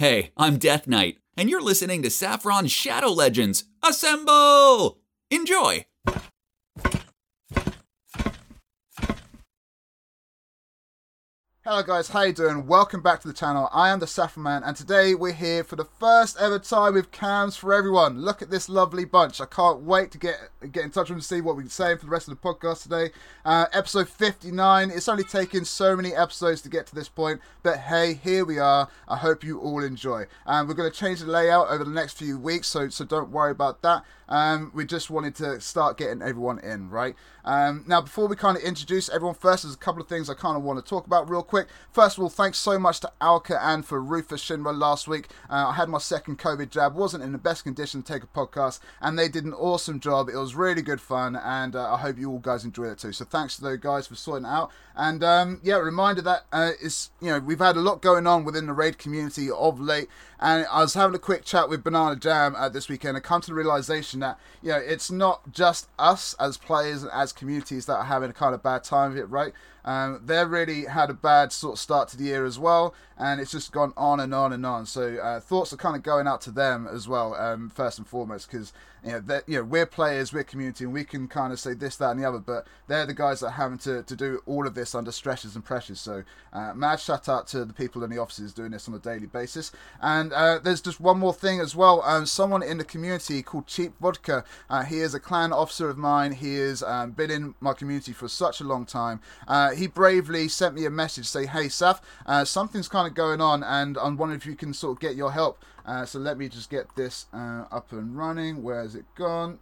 Hey, I'm Death Knight, and you're listening to Saffron Shadow Legends. Assemble! Enjoy! Hello guys, how you doing? Welcome back to the channel. I am the Saffron Man and today we're here for the first ever time with cams for everyone. Look at this lovely bunch. I can't wait to get get in touch with them to see what we can say for the rest of the podcast today. Uh, episode 59. It's only taken so many episodes to get to this point, but hey, here we are. I hope you all enjoy. And um, we're going to change the layout over the next few weeks, so so don't worry about that. Um, we just wanted to start getting everyone in, right? Um, now, before we kind of introduce everyone first, there's a couple of things I kind of want to talk about real quick. First of all, thanks so much to Alka and for Rufus Shinra last week. Uh, I had my second COVID jab, wasn't in the best condition to take a podcast, and they did an awesome job. It was really good fun, and uh, I hope you all guys enjoyed it too. So thanks to those guys for sorting out. And um, yeah, reminder that uh, it's you know we've had a lot going on within the raid community of late, and I was having a quick chat with Banana Jam uh, this weekend. I come to the realization that you know it's not just us as players and as communities that are having a kind of bad time of it, right? Um, they really had a bad sort of start to the year as well, and it's just gone on and on and on. So uh, thoughts are kind of going out to them as well, um, first and foremost, because you know, you know, we're players, we're community, and we can kind of say this, that, and the other, but they're the guys that are having to, to do all of this under stresses and pressures. So, uh, mad shout out to the people in the offices doing this on a daily basis. And uh, there's just one more thing as well. Um, someone in the community called Cheap Vodka. Uh, he is a clan officer of mine. He has um, been in my community for such a long time. Uh, he bravely sent me a message say, "Hey, Saf, uh, something's kind of going on, and I'm wondering if you can sort of get your help." Uh, so let me just get this uh, up and running. Where has it gone?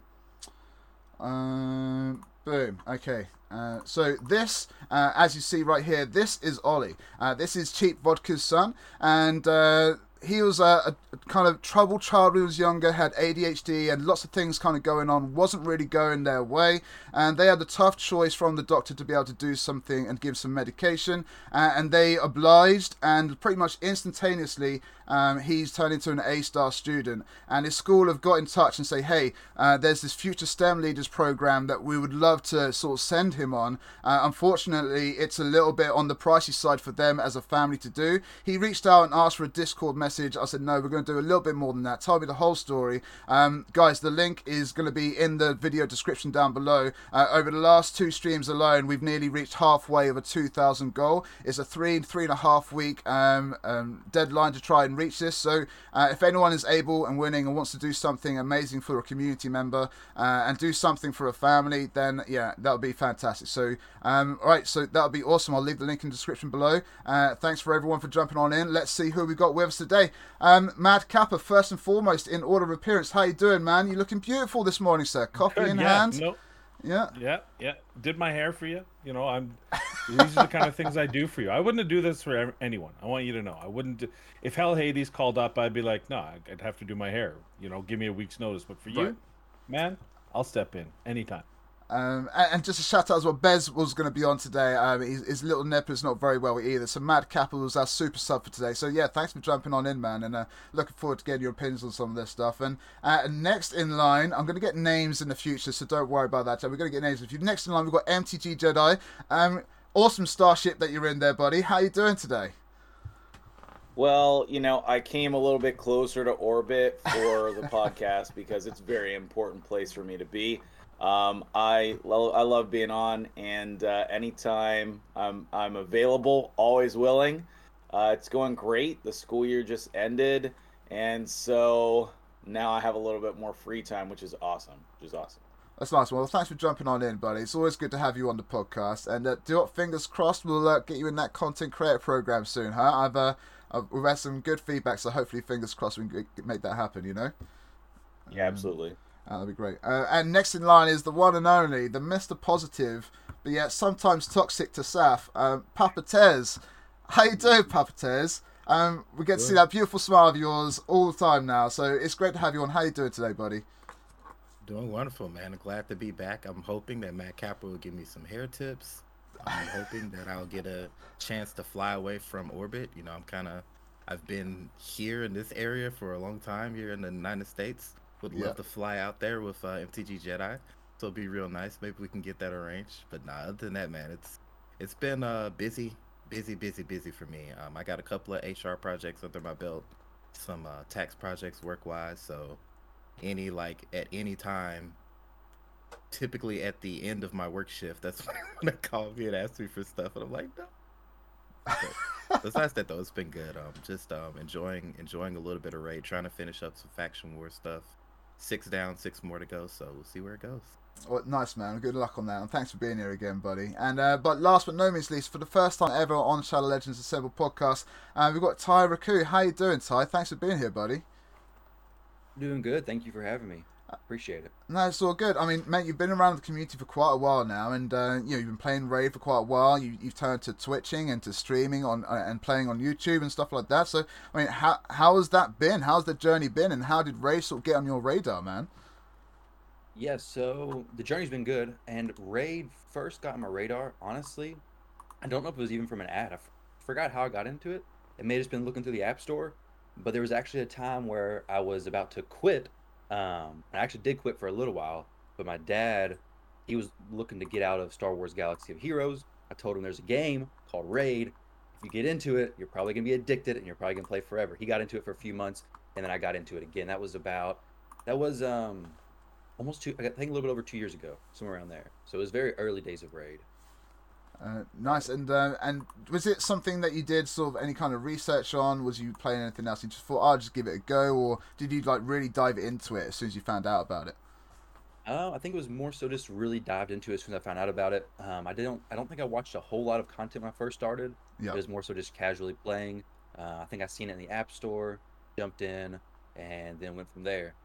Um, boom. Okay. Uh, so this, uh, as you see right here, this is Ollie. Uh, this is Cheap Vodka's son, and uh, he was a, a, kind of troubled child when he was younger, had ADHD and lots of things kind of going on, wasn't really going their way. And they had the tough choice from the doctor to be able to do something and give some medication. Uh, and they obliged, and pretty much instantaneously, um, he's turned into an A star student. And his school have got in touch and say, hey, uh, there's this future STEM leaders program that we would love to sort of send him on. Uh, unfortunately, it's a little bit on the pricey side for them as a family to do. He reached out and asked for a Discord message. I said, no, we're going to do a little bit more than that. Tell me the whole story. Um, guys, the link is going to be in the video description down below. Uh, over the last two streams alone, we've nearly reached halfway of a 2,000 goal. It's a three, three and a half week um, um, deadline to try and reach this. So uh, if anyone is able and willing and wants to do something amazing for a community member uh, and do something for a family, then yeah, that would be fantastic. So, um, all right, so that would be awesome. I'll leave the link in the description below. Uh, thanks for everyone for jumping on in. Let's see who we got with us today. Um, Mad Kappa, first and foremost, in order of appearance, how you doing, man? You're looking beautiful this morning, sir. Coffee in yeah, hand. Nope. Yeah. Yeah, yeah. Did my hair for you. You know, I'm. These are the kind of things I do for you. I wouldn't do this for anyone. I want you to know. I wouldn't. Do, if HellHades called up, I'd be like, no, I'd have to do my hair. You know, give me a week's notice. But for right. you, man, I'll step in anytime. Um, and, and, just a shout out as well, Bez was going to be on today. Um, his, his, little nip is not very well either. So Mad Kappa was our super sub for today. So yeah, thanks for jumping on in, man. And uh, looking forward to getting your opinions on some of this stuff. And uh, next in line, I'm going to get names in the future, so don't worry about that. We're going to get names in future. Next in line, we've got MTG Jedi. Um, awesome starship that you're in there, buddy. How you doing today? Well, you know, I came a little bit closer to orbit for the podcast because it's a very important place for me to be. Um, I lo- I love being on, and uh, anytime I'm I'm available, always willing. Uh, it's going great. The school year just ended, and so now I have a little bit more free time, which is awesome. Which is awesome. That's nice. Well, thanks for jumping on in, buddy. It's always good to have you on the podcast. And uh, do what, fingers crossed, we'll uh, get you in that content creator program soon, huh? I've, uh, I've we've had some good feedback, so hopefully, fingers crossed, we can make that happen. You know? Yeah, absolutely. Uh, that'd be great. Uh, and next in line is the one and only, the Mr. Positive, but yet sometimes toxic to Saf, um, Papa Tez. How you doing, Papa Tez? Um, we get to see that beautiful smile of yours all the time now, so it's great to have you on. How you doing today, buddy? Doing wonderful, man. Glad to be back. I'm hoping that Mad Kappa will give me some hair tips. I'm hoping that I'll get a chance to fly away from orbit. You know, I'm kind of, I've been here in this area for a long time here in the United States. Would love to fly out there with uh, MTG Jedi. So it'd be real nice. Maybe we can get that arranged. But nah, other than that, man, it's it's been uh busy, busy, busy, busy for me. Um, I got a couple of HR projects under my belt. some uh, tax projects work wise. So any like at any time, typically at the end of my work shift, that's when they want to call me and ask me for stuff, and I'm like, no. But besides that though, it's been good. Um, just um enjoying enjoying a little bit of raid, trying to finish up some faction war stuff. Six down, six more to go. So we'll see where it goes. Well, nice man. Good luck on that, and thanks for being here again, buddy. And uh, but last but no means least, for the first time ever on Shadow Legends Assemble podcast, uh, we've got Ty Raku. How you doing, Ty? Thanks for being here, buddy. Doing good. Thank you for having me. Appreciate it. No, it's all good. I mean, mate, you've been around the community for quite a while now, and uh, you know you've been playing Raid for quite a while. You, you've turned to twitching and to streaming on uh, and playing on YouTube and stuff like that. So, I mean, how how has that been? How's the journey been, and how did Raid sort of get on your radar, man? Yeah, so the journey's been good, and Raid first got on my radar. Honestly, I don't know if it was even from an ad. I f- forgot how I got into it. It may have just been looking through the App Store, but there was actually a time where I was about to quit. Um, I actually did quit for a little while, but my dad, he was looking to get out of Star Wars Galaxy of Heroes. I told him there's a game called Raid. If you get into it, you're probably gonna be addicted, and you're probably gonna play forever. He got into it for a few months, and then I got into it again. That was about, that was um, almost two. I think a little bit over two years ago, somewhere around there. So it was very early days of Raid. Uh, nice. And uh, and was it something that you did sort of any kind of research on? Was you playing anything else? You just thought, oh, I'll just give it a go, or did you like really dive into it as soon as you found out about it? Uh, I think it was more so just really dived into it as soon as I found out about it. Um, I didn't. I don't think I watched a whole lot of content when I first started. Yeah. It was more so just casually playing. Uh, I think I seen it in the App Store, jumped in, and then went from there.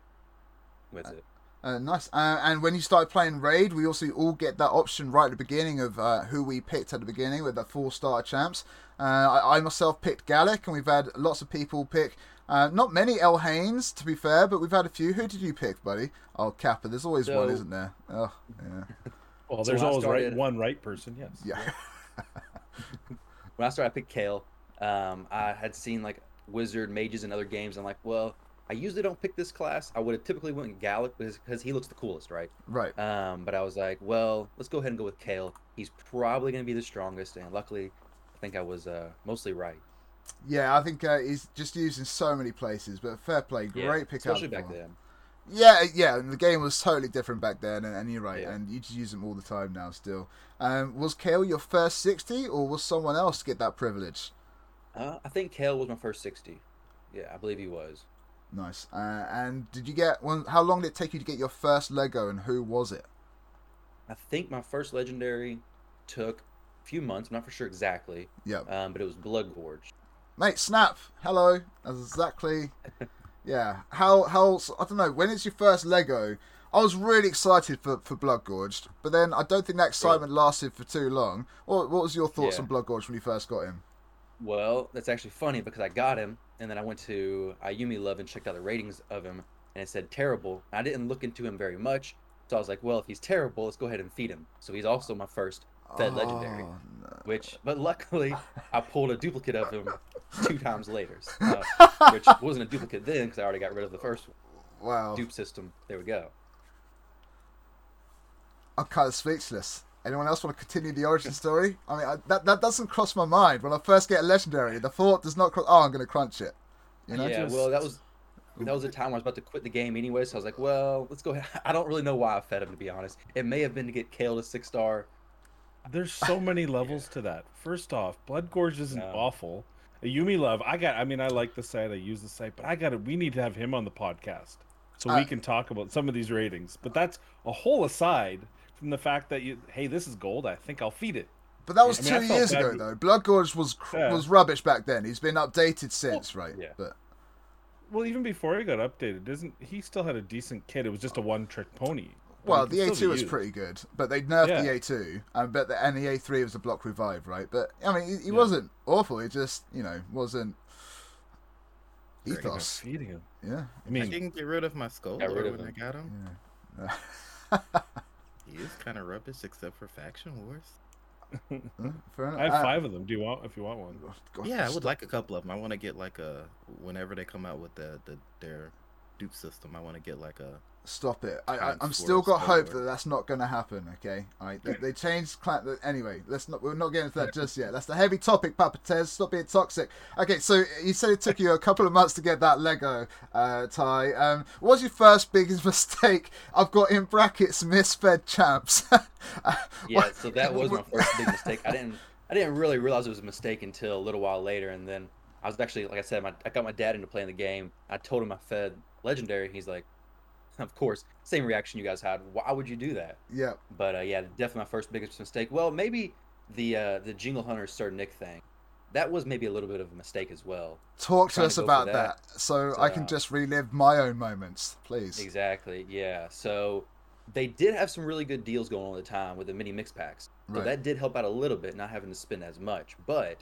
With it. Uh, nice. Uh, and when you start playing Raid, we also all get that option right at the beginning of uh, who we picked at the beginning with the four star champs. Uh, I, I myself picked Galek, and we've had lots of people pick. Uh, not many Elhains, to be fair, but we've had a few. Who did you pick, buddy? Oh, Kappa. There's always one, isn't there? Oh, yeah. Well, there's when I always right, one right person. Yes. Yeah. when I started, I picked Kael. Um, I had seen like Wizard, Mages, and other games. I'm like, well, I usually don't pick this class. I would have typically went Galek because he looks the coolest, right? Right. Um, but I was like, well, let's go ahead and go with Kael. He's probably going to be the strongest, and luckily, I think I was uh, mostly right. Yeah, I think uh, he's just used in so many places, but fair play. Great Yeah, pick especially the back then. Yeah, yeah, and the game was totally different back then, and, and you're right, Yeah. and you just use them all the time now still. Um, was Kael your first 60, or was someone else get that privilege? Uh, I think Kael was my first 60. Yeah, I believe he was. Nice. Uh, and did you get one? How long did it take you to get your first Lego, and who was it? I think my first legendary took a few months. I'm not for sure exactly, Yeah, um, but it was Bloodgorge. mate. Snap. Hello. That's exactly. Yeah. How? How? I don't know. When is your first Lego? I was really excited for, for Blood Gorged, but then I don't think that excitement lasted for too long. What, what was your thoughts Yeah. on Bloodgorge when you first got him? Well, that's actually funny because I got him, and then I went to Ayumilove and checked out the ratings of him, and it said terrible. I didn't look into him very much, so I was like, well, if he's terrible, let's go ahead and feed him. So he's also my first fed legendary. Oh, no. Which, but luckily, I pulled a duplicate of him two times later, uh, which wasn't a duplicate then because I already got rid of the first Wow. dupe system. There we go. I'm kind of speechless. Anyone else want to continue the origin story? I mean, I, that that doesn't cross my mind when I first get a legendary. The thought does not cross. Oh, I'm going to crunch it. You know? yeah, just- well, that was that was a time where I was about to quit the game anyway, so I was like, well, let's go ahead. I don't really know why I fed him to be honest. It may have been to get Kael to six star. There's so many levels to that. First off, Bloodgorge isn't No. awful. Yumi Love, I got. I mean, I like the site. I use the site, but I got to. We need to have him on the podcast so Uh, we can talk about some of these ratings. But that's a whole aside from the fact that you. Hey, this is gold. I think I'll feed it. But that was I mean, I two years ago, though. Bloodgorge was cr- Yeah. was rubbish back then. He's been updated since, right? yeah. But Well, even before he got updated, isn't he still had a decent kit? It was just a one-trick pony. Well, the A2 still was used. pretty good, but they nerfed the A2, and but the, and the A3 was a block revive, right? But I mean, he, he Yeah. wasn't awful. He just you know wasn't Great. About ethos. feeding him. Yeah. I mean, I mean, didn't get rid of my skull Got rid of when I got him. yeah. He is kind of rubbish except for faction wars. I have five of them. Do you want? If you want one. Yeah, I would like a couple of them. I want to get like a whenever they come out with the, the their dupe system. I want to get like a Stop it. I, I, I'm still got hope that that's not going to happen. Okay. All right. They, they changed. Clan- anyway, let's not. We're not getting into that just yet. That's the heavy topic, Papa Tez. Stop being toxic. Okay. So you said it took you a couple of months to get that Lego, uh, Ty. Um, what was your first biggest mistake? I've got in brackets misfed champs. Yeah, so that was my first big mistake. I didn't I didn't really realize it was a mistake until a little while later, and then I was actually like I said, my, I got my dad into playing the game. I told him I fed legendary. He's like, of course, same reaction you guys had. Why would you do that? yeah. But uh, yeah, definitely my first biggest mistake. Well, maybe the uh, the Jingle Hunter Sir Nick thing. That was maybe a little bit of a mistake as well. Talk to us to about that, that. so I can just relive my own moments, please. Exactly. Yeah. So they did have some really good deals going on at the time with the mini mix packs. So Right. that did help out a little bit, not having to spend as much. But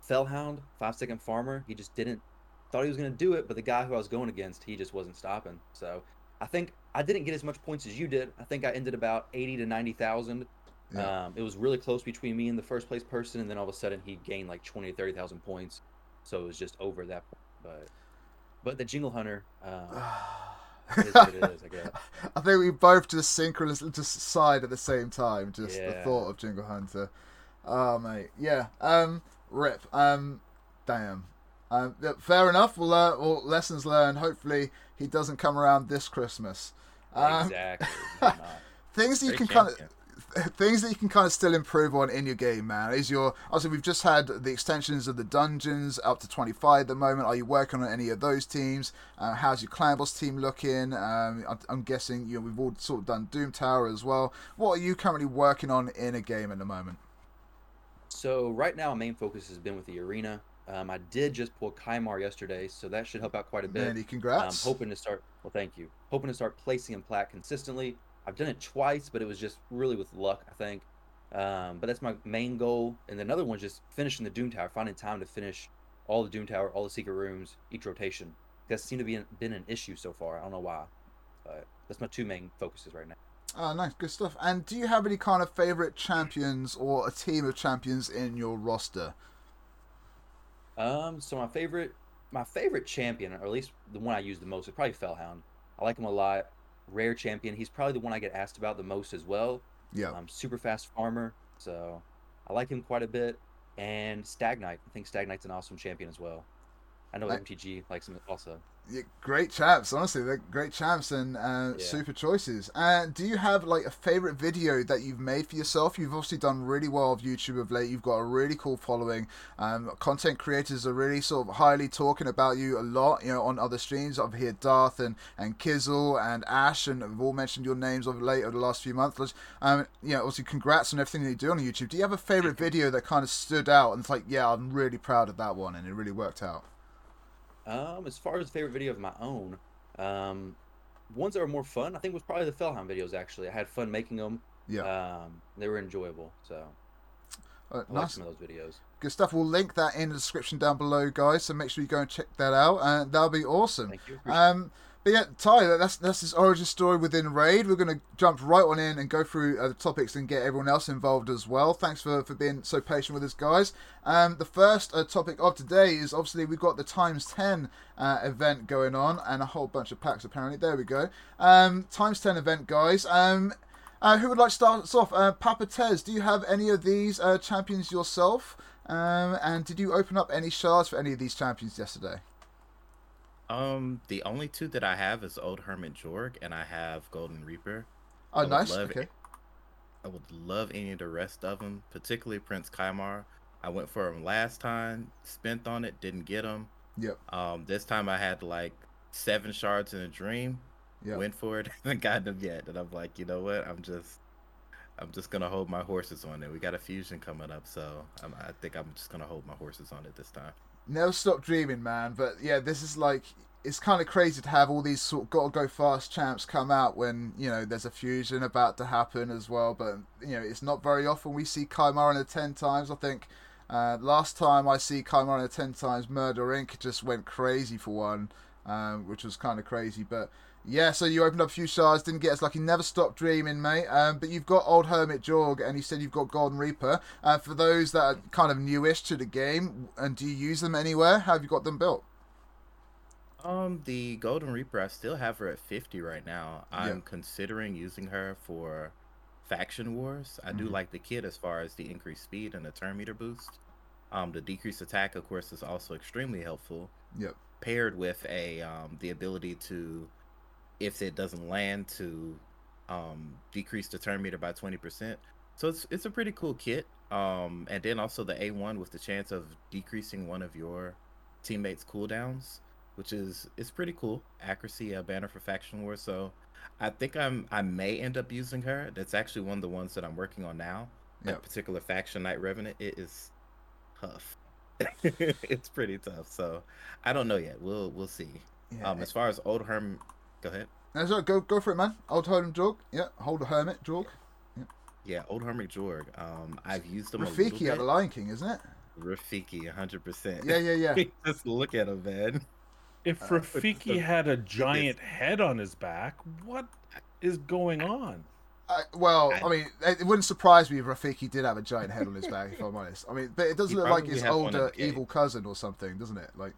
Fellhound, five second farmer, he just didn't thought he was gonna do it, but the guy who I was going against, he just wasn't stopping. So I think I didn't get as much points as you did. I think I ended about eighty to ninety thousand. Yeah. Um, it was really close between me and the first place person, and then all of a sudden he gained like twenty to thirty thousand points. So it was just over that point. But but the Jingle Hunter, um, it is what it is, I guess. I think we both just synchronously just sighed at the same time. Just the thought of Jingle Hunter. Oh mate, yeah. Um, rip. Um, damn. Yeah, fair enough. We'll, uh, well, lessons learned. Hopefully, he doesn't come around this Christmas. Um, exactly. Things that you can kind of things that you can kind of still improve on in your game, man, is your. Also, we've just had the extensions of the dungeons up to 25 at the moment. Are you working on any of those teams? Uh, how's your clan boss team looking? Um, I'm, I'm guessing you know we've all sort of done Doom Tower as well. What are you currently working on in a game at the moment? So right now, my main focus has been with the arena. Um, I did just pull Kymar yesterday, so that should help out quite a bit. Manny, I'm congrats. hoping to start. Well, thank you. Hoping to start placing in plat consistently. I've done it twice, but it was just really with luck, I think. Um, but that's my main goal. And another other one's just finishing the Doom Tower, finding time to finish all the Doom Tower, all the secret rooms, each rotation. That seemed to be an, been an issue so far. I don't know why, but that's my two main focuses right now. Oh, nice, good stuff. And do you have any kind of favorite champions or a team of champions in your roster? Um, so my favorite, my favorite champion, or at least the one I use the most, is probably Fellhound. I like him a lot. Rare champion. He's probably the one I get asked about the most as well. Yeah. Um, super fast farmer, so I like him quite a bit. And Stag Knight. I think Stag Knight's an awesome champion as well. I know Like- MTG likes them also. Yeah, great champs, honestly, they're great champs and uh, Yeah. super choices. And do you have like a favorite video that you've made for yourself? You've obviously done really well of YouTube of late. You've got a really cool following. Um, content creators are really sort of highly talking about you a lot. You know, on other streams, I've heard Darth and and Kizzle and Ash, and have all mentioned your names of late over the last few months. Um, you know, obviously, congrats on everything that you do on YouTube. Do you have a favorite video that kind of stood out and it's like, yeah, I'm really proud of that one, and it really worked out? Um, as far as favorite video of my own, um, ones that were more fun, I think was probably the Fellhound videos. Actually, I had fun making them. Yeah. Um, they were enjoyable, so Uh, I like some of those videos. Good stuff. We'll link that in the description down below, guys. So make sure you go and check that out, and that'll be awesome. Thank you. Um, but yeah, Ty, that's that's his origin story within Raid. We're going to jump right on in and go through uh, the topics and get everyone else involved as well. Thanks for, for being so patient with us, guys. Um, the first uh, topic of today is obviously we've got the times ten uh, event going on and a whole bunch of packs apparently. There we go. Um, times ten event, guys. Um, uh, who would like to start us off? Uh, Papa Tez, do you have any of these uh, champions yourself? Um, and did you open up any shards for any of these champions yesterday? Um, the only two that I have is Old Hermit Jorg, and I have Golden Reaper. Oh, would nice. love Okay. I would love any of the rest of them, particularly Prince Kymar. I went for him last time, spent on it, didn't get him. Yep. Um, this time I had like seven shards in a dream. Yep. Went for it, haven't gotten them yet, and I'm like, you know what? I'm just, I'm just gonna hold my horses on it. We got a fusion coming up, so I'm, I think I'm just gonna hold my horses on it this time. Never stop dreaming, man. But yeah, this is like it's kind of crazy to have all these sort of gotta go fast champs come out when you know there's a fusion about to happen as well. But you know, it's not very often we see Kymar in a ten times. I think uh, last time I see Kymar in a ten times, Murder Inc. just went crazy for one, um, which was kind of crazy. But yeah, so you opened up a few shards, didn't get as lucky. Never stop dreaming, mate. Um, but you've got Old Hermit Jorg, and you said you've got Golden Reaper. Uh, for those that are kind of newish to the game, and do you use them anywhere? How have you got them built? Um, the Golden Reaper, I still have her at 50 right now. I'm Yeah. considering using her for faction wars. I do Mhm. like the kit as far as the increased speed and the turn meter boost. Um, the decreased attack, of course, is also extremely helpful. Yep. Paired with a um, the ability to, if it doesn't land, to um, decrease the turn meter by 20%. So it's it's a pretty cool kit. Um, and then also the A1 with the chance of decreasing one of your teammates' cooldowns which is it's pretty cool. Accuracy a banner for faction war. So I think I'm I may end up using her. That's actually one of the ones that I'm working on now. Yep. That particular faction Knight Revenant. It is tough. it's pretty tough. So I don't know yet. We'll we'll see. Yeah. Um, as far as old Herm, go ahead. No, sorry, go go for it, man. Old Hermit Jorg. Yeah, hold a hermit Jorg. Yeah, old Hermit Jorg. Um, I've used them a little Rafiki at bit. the Lion King, isn't it? Rafiki, hundred percent. Yeah, yeah, yeah. Just look at him, man. If Uh, Rafiki had a giant head on his back, what is going on? Uh, well, I mean, it it wouldn't surprise me if Rafiki did have a giant head on his back, if I'm honest. I mean, but it does He look like his has one in older evil cousin or something, doesn't it? Like,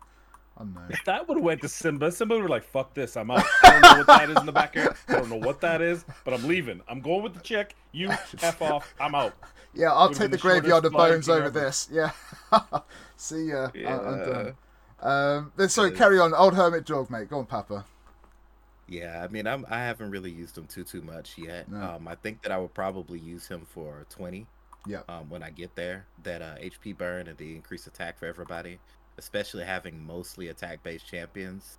I don't. That would have went to Simba. Simba would have like, "Fuck this, I'm out." I don't know what that is in the back here. I don't know what that is, but I'm leaving. I'm going with the chick. You f off. I'm out. Yeah, I'll take the the graveyard of bones over ever. this. Yeah. See ya. I- I'm done. Yeah. Um, then sorry, Yeah. carry on. Old Hermit Jorg, mate. Go on, Papa. Yeah, I mean, I'm I haven't really used him too too much yet. No. Um, I think that I would probably use him for 20. Yeah. Um, when I get there, that uh, HP burn and the increased attack for everybody, especially having mostly attack based champions.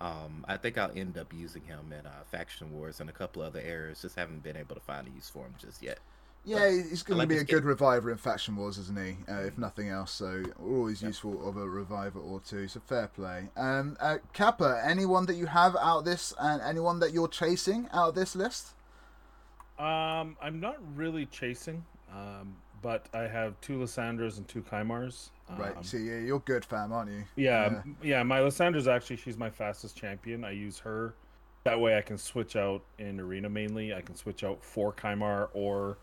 Um, I think I'll end up using him in uh, faction wars and a couple other areas. Just haven't been able to find a use for him just yet. Yeah, he's going to be a kid. good reviver in Faction Wars, isn't he? Uh, if nothing else, so always useful of a reviver or two. So fair play. Um, uh, Kappa, anyone that you have out of this, and anyone that you're chasing out of this list? Um, I'm not really chasing, um, but I have two Lissandras and two Kymars. Right. Um, See, yeah, you're good, fam, aren't you? Yeah, Yeah. yeah. My Lyssandra's actually she's my fastest champion. I use her. That way I can switch out in arena mainly. I can switch out for Kymar or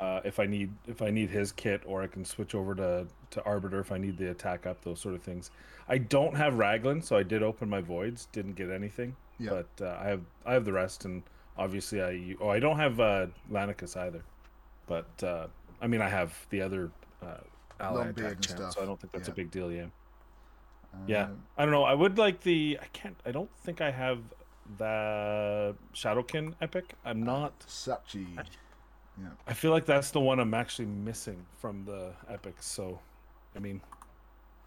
uh, if I need if I need his kit, or I can switch over to to Arbiter if I need the attack up. Those sort of things. I don't have Roglin, so I did open my voids. Didn't get anything, Yeah. but uh, I have I have the rest, and obviously I oh I don't have uh, Lanakis either, but uh, I mean I have the other uh, ally Longbeard attack champ, stuff, so I don't think that's yeah. a big deal. Yeah. Yeah. Um, I don't know. I would like the. I can't. I don't think I have the Shadowkin epic. I'm not. Sapchi. I feel like that's the one I'm actually missing from the epics. So, I mean,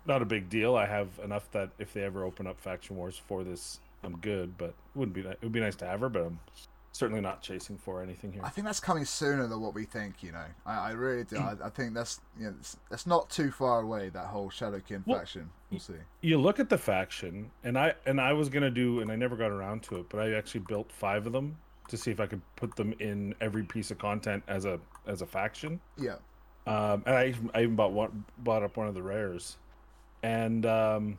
not a big deal. I have enough that if they ever open up faction wars for this, I'm good. But it wouldn't be. It would be nice to have her, but I'm certainly not chasing for anything here. I think that's coming sooner than what we think. You know, I, I really do. I, I think that's you know, it's, that's not too far away. That whole Shadowkin Well, faction. We'll see. you look at the faction and i and i was gonna do and i never got around to it but i actually built five of them to see if i could put them in every piece of content as a as a faction Yeah. um and i I even bought one bought up one of the rares and um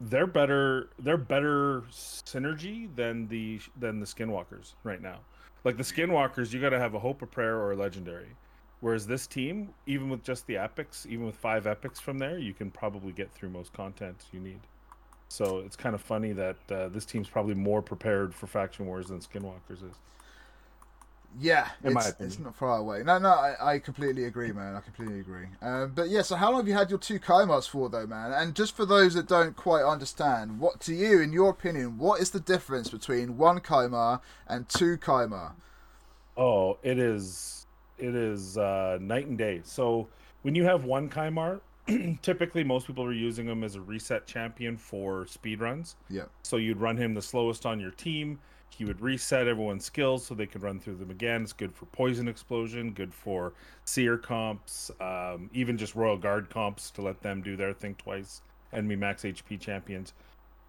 they're better they're better synergy than the than the skinwalkers right now. Like the skinwalkers you got to have a hope a prayer or a legendary. Whereas this team even with just the epics even with five epics from there you can probably get through most content you need. So it's kind of funny that uh, this team's probably more prepared for faction wars than skinwalkers is Yeah, In my it's, opinion. it's not far away. No, no, I, I completely agree, man. I completely agree. Um, but yeah, so how long have you had your two Kymars for, though, man? And just for those that don't quite understand, what to you, in your opinion, what is the difference between one Kymar and two Kymar? Oh, it is it is uh, night and day. So when you have one Kymar, typically most people are using him as a reset champion for speed runs. Yeah. So you'd run him the slowest on your team. He would reset everyone's skills so they could run through them again. It's good for poison explosion, good for seer comps, um, even just royal guard comps to let them do their thing twice. Enemy max HP champions.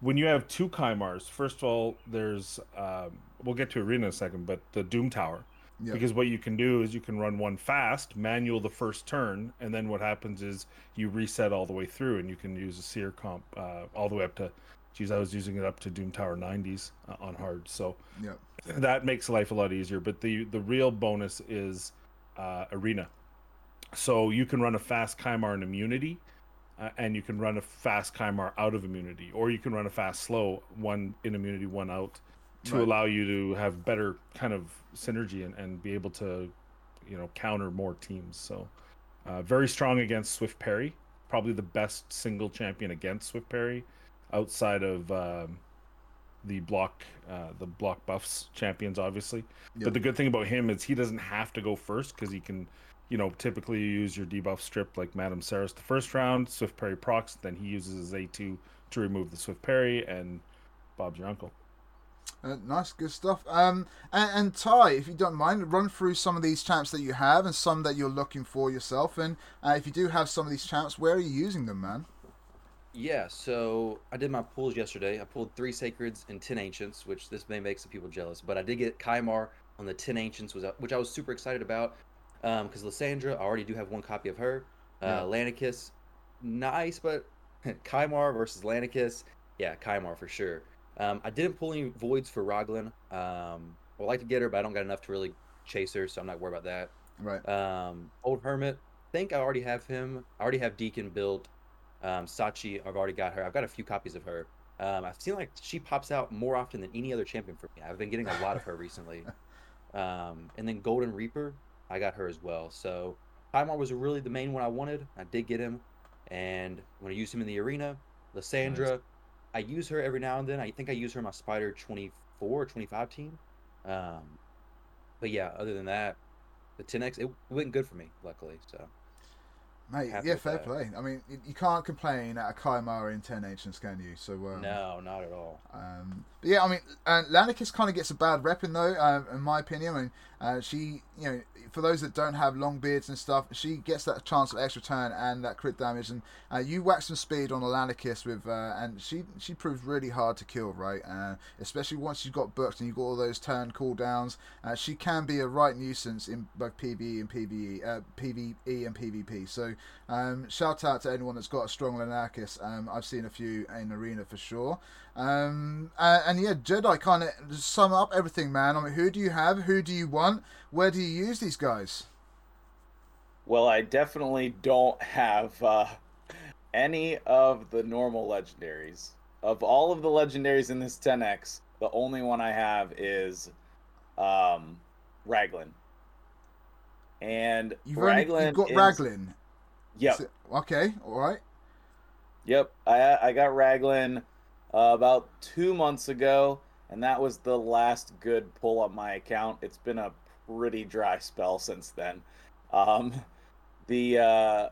When you have two Kymars, first of all, there's um, we'll get to arena in a second, but the Doom Tower. Yeah. Because what you can do is you can run one fast, manual the first turn, and then what happens is you reset all the way through, and you can use a seer comp uh, all the way up to. Geez, I was using it up to Doom Tower 90s uh, on hard, so Yeah. that makes life a lot easier. But the the real bonus is uh, arena. So you can run a fast Kymar and immunity, uh, and you can run a fast Kymar out of immunity, or you can run a fast slow, one in immunity, one out, to Right. allow you to have better kind of synergy and, and be able to, you know, counter more teams. So, uh, very strong against Swift Parry, probably the best single champion against Swift Parry, outside of um, the block, uh, the block buffs champions, obviously. Yep. But the good thing about him is he doesn't have to go first because he can, you know, typically you use your debuff strip like Madame Serris the first round, Swift Parry procs, then he uses his A2 to remove the Swift Parry, and Bob's your uncle. Uh, nice, good stuff. Um, and, and Ty, if you don't mind, run through some of these champs that you have and some that you're looking for yourself. And uh, if you do have some of these champs, where are you using them, man? Yeah, so I did my pulls yesterday. I pulled three sacreds and ten ancients, which this may make some people jealous. But I did get Kymar on the ten ancients, which I was super excited about because Lyssandra, I already do have one copy of her. Yeah. Uh, Lanakis, nice, but Kymar versus Lanakis, yeah, Kymar for sure. Um, I didn't pull any voids for Roglin. Um, I would like to get her, but I don't got enough to really chase her, so I'm not worried about that. Right. Um, Old Hermit, think I already have him. I already have Deacon built. Um, Sachi, I've already got her. I've got a few copies of her. Um, I've seen like she pops out more often than any other champion for me. I've been getting a lot of her recently. Um, and then Golden Reaper, I got her as well. So Kymar was really the main one I wanted. I did get him, and I'm gonna use him in the arena. Lyssandra, I use her every now and then. I think I use her in my Spider 24 or 25 team. Um, but yeah, other than that, the 10x it went good for me, luckily. So Mate, yeah, fair that. play. I mean, you, can't complain at a Kymar in 10 Ancients, can you? So, um, no, not at all. Um, but yeah, I mean, uh, kind of gets a bad rep in though, uh, in my opinion. I mean, uh, she, you know, for those that don't have long beards and stuff, she gets that chance of extra turn and that crit damage. And uh, you whack some speed on a Lanakis with, uh, and she she proves really hard to kill, right? Uh, especially once you've got booked and you've got all those turn cooldowns. Uh, she can be a right nuisance in both PvE and PvE, PvE and PvP. So um, shout out to anyone that's got a strong Lanakis. Um, I've seen a few in arena for sure. Um, and, and yeah, Jedi kind of sum up everything, man. I mean, who do you have? Who do you want? Where do you use these guys? Well, I definitely don't have uh, any of the normal legendaries. Of all of the legendaries in this 10x, the only one I have is um, Roglin. And You've, only, you've got is- Roglin. Yep. Okay, all right. Yep, I I got Roglin uh, about two months ago, and that was the last good pull up my account. It's been a pretty dry spell since then. Um, the uh,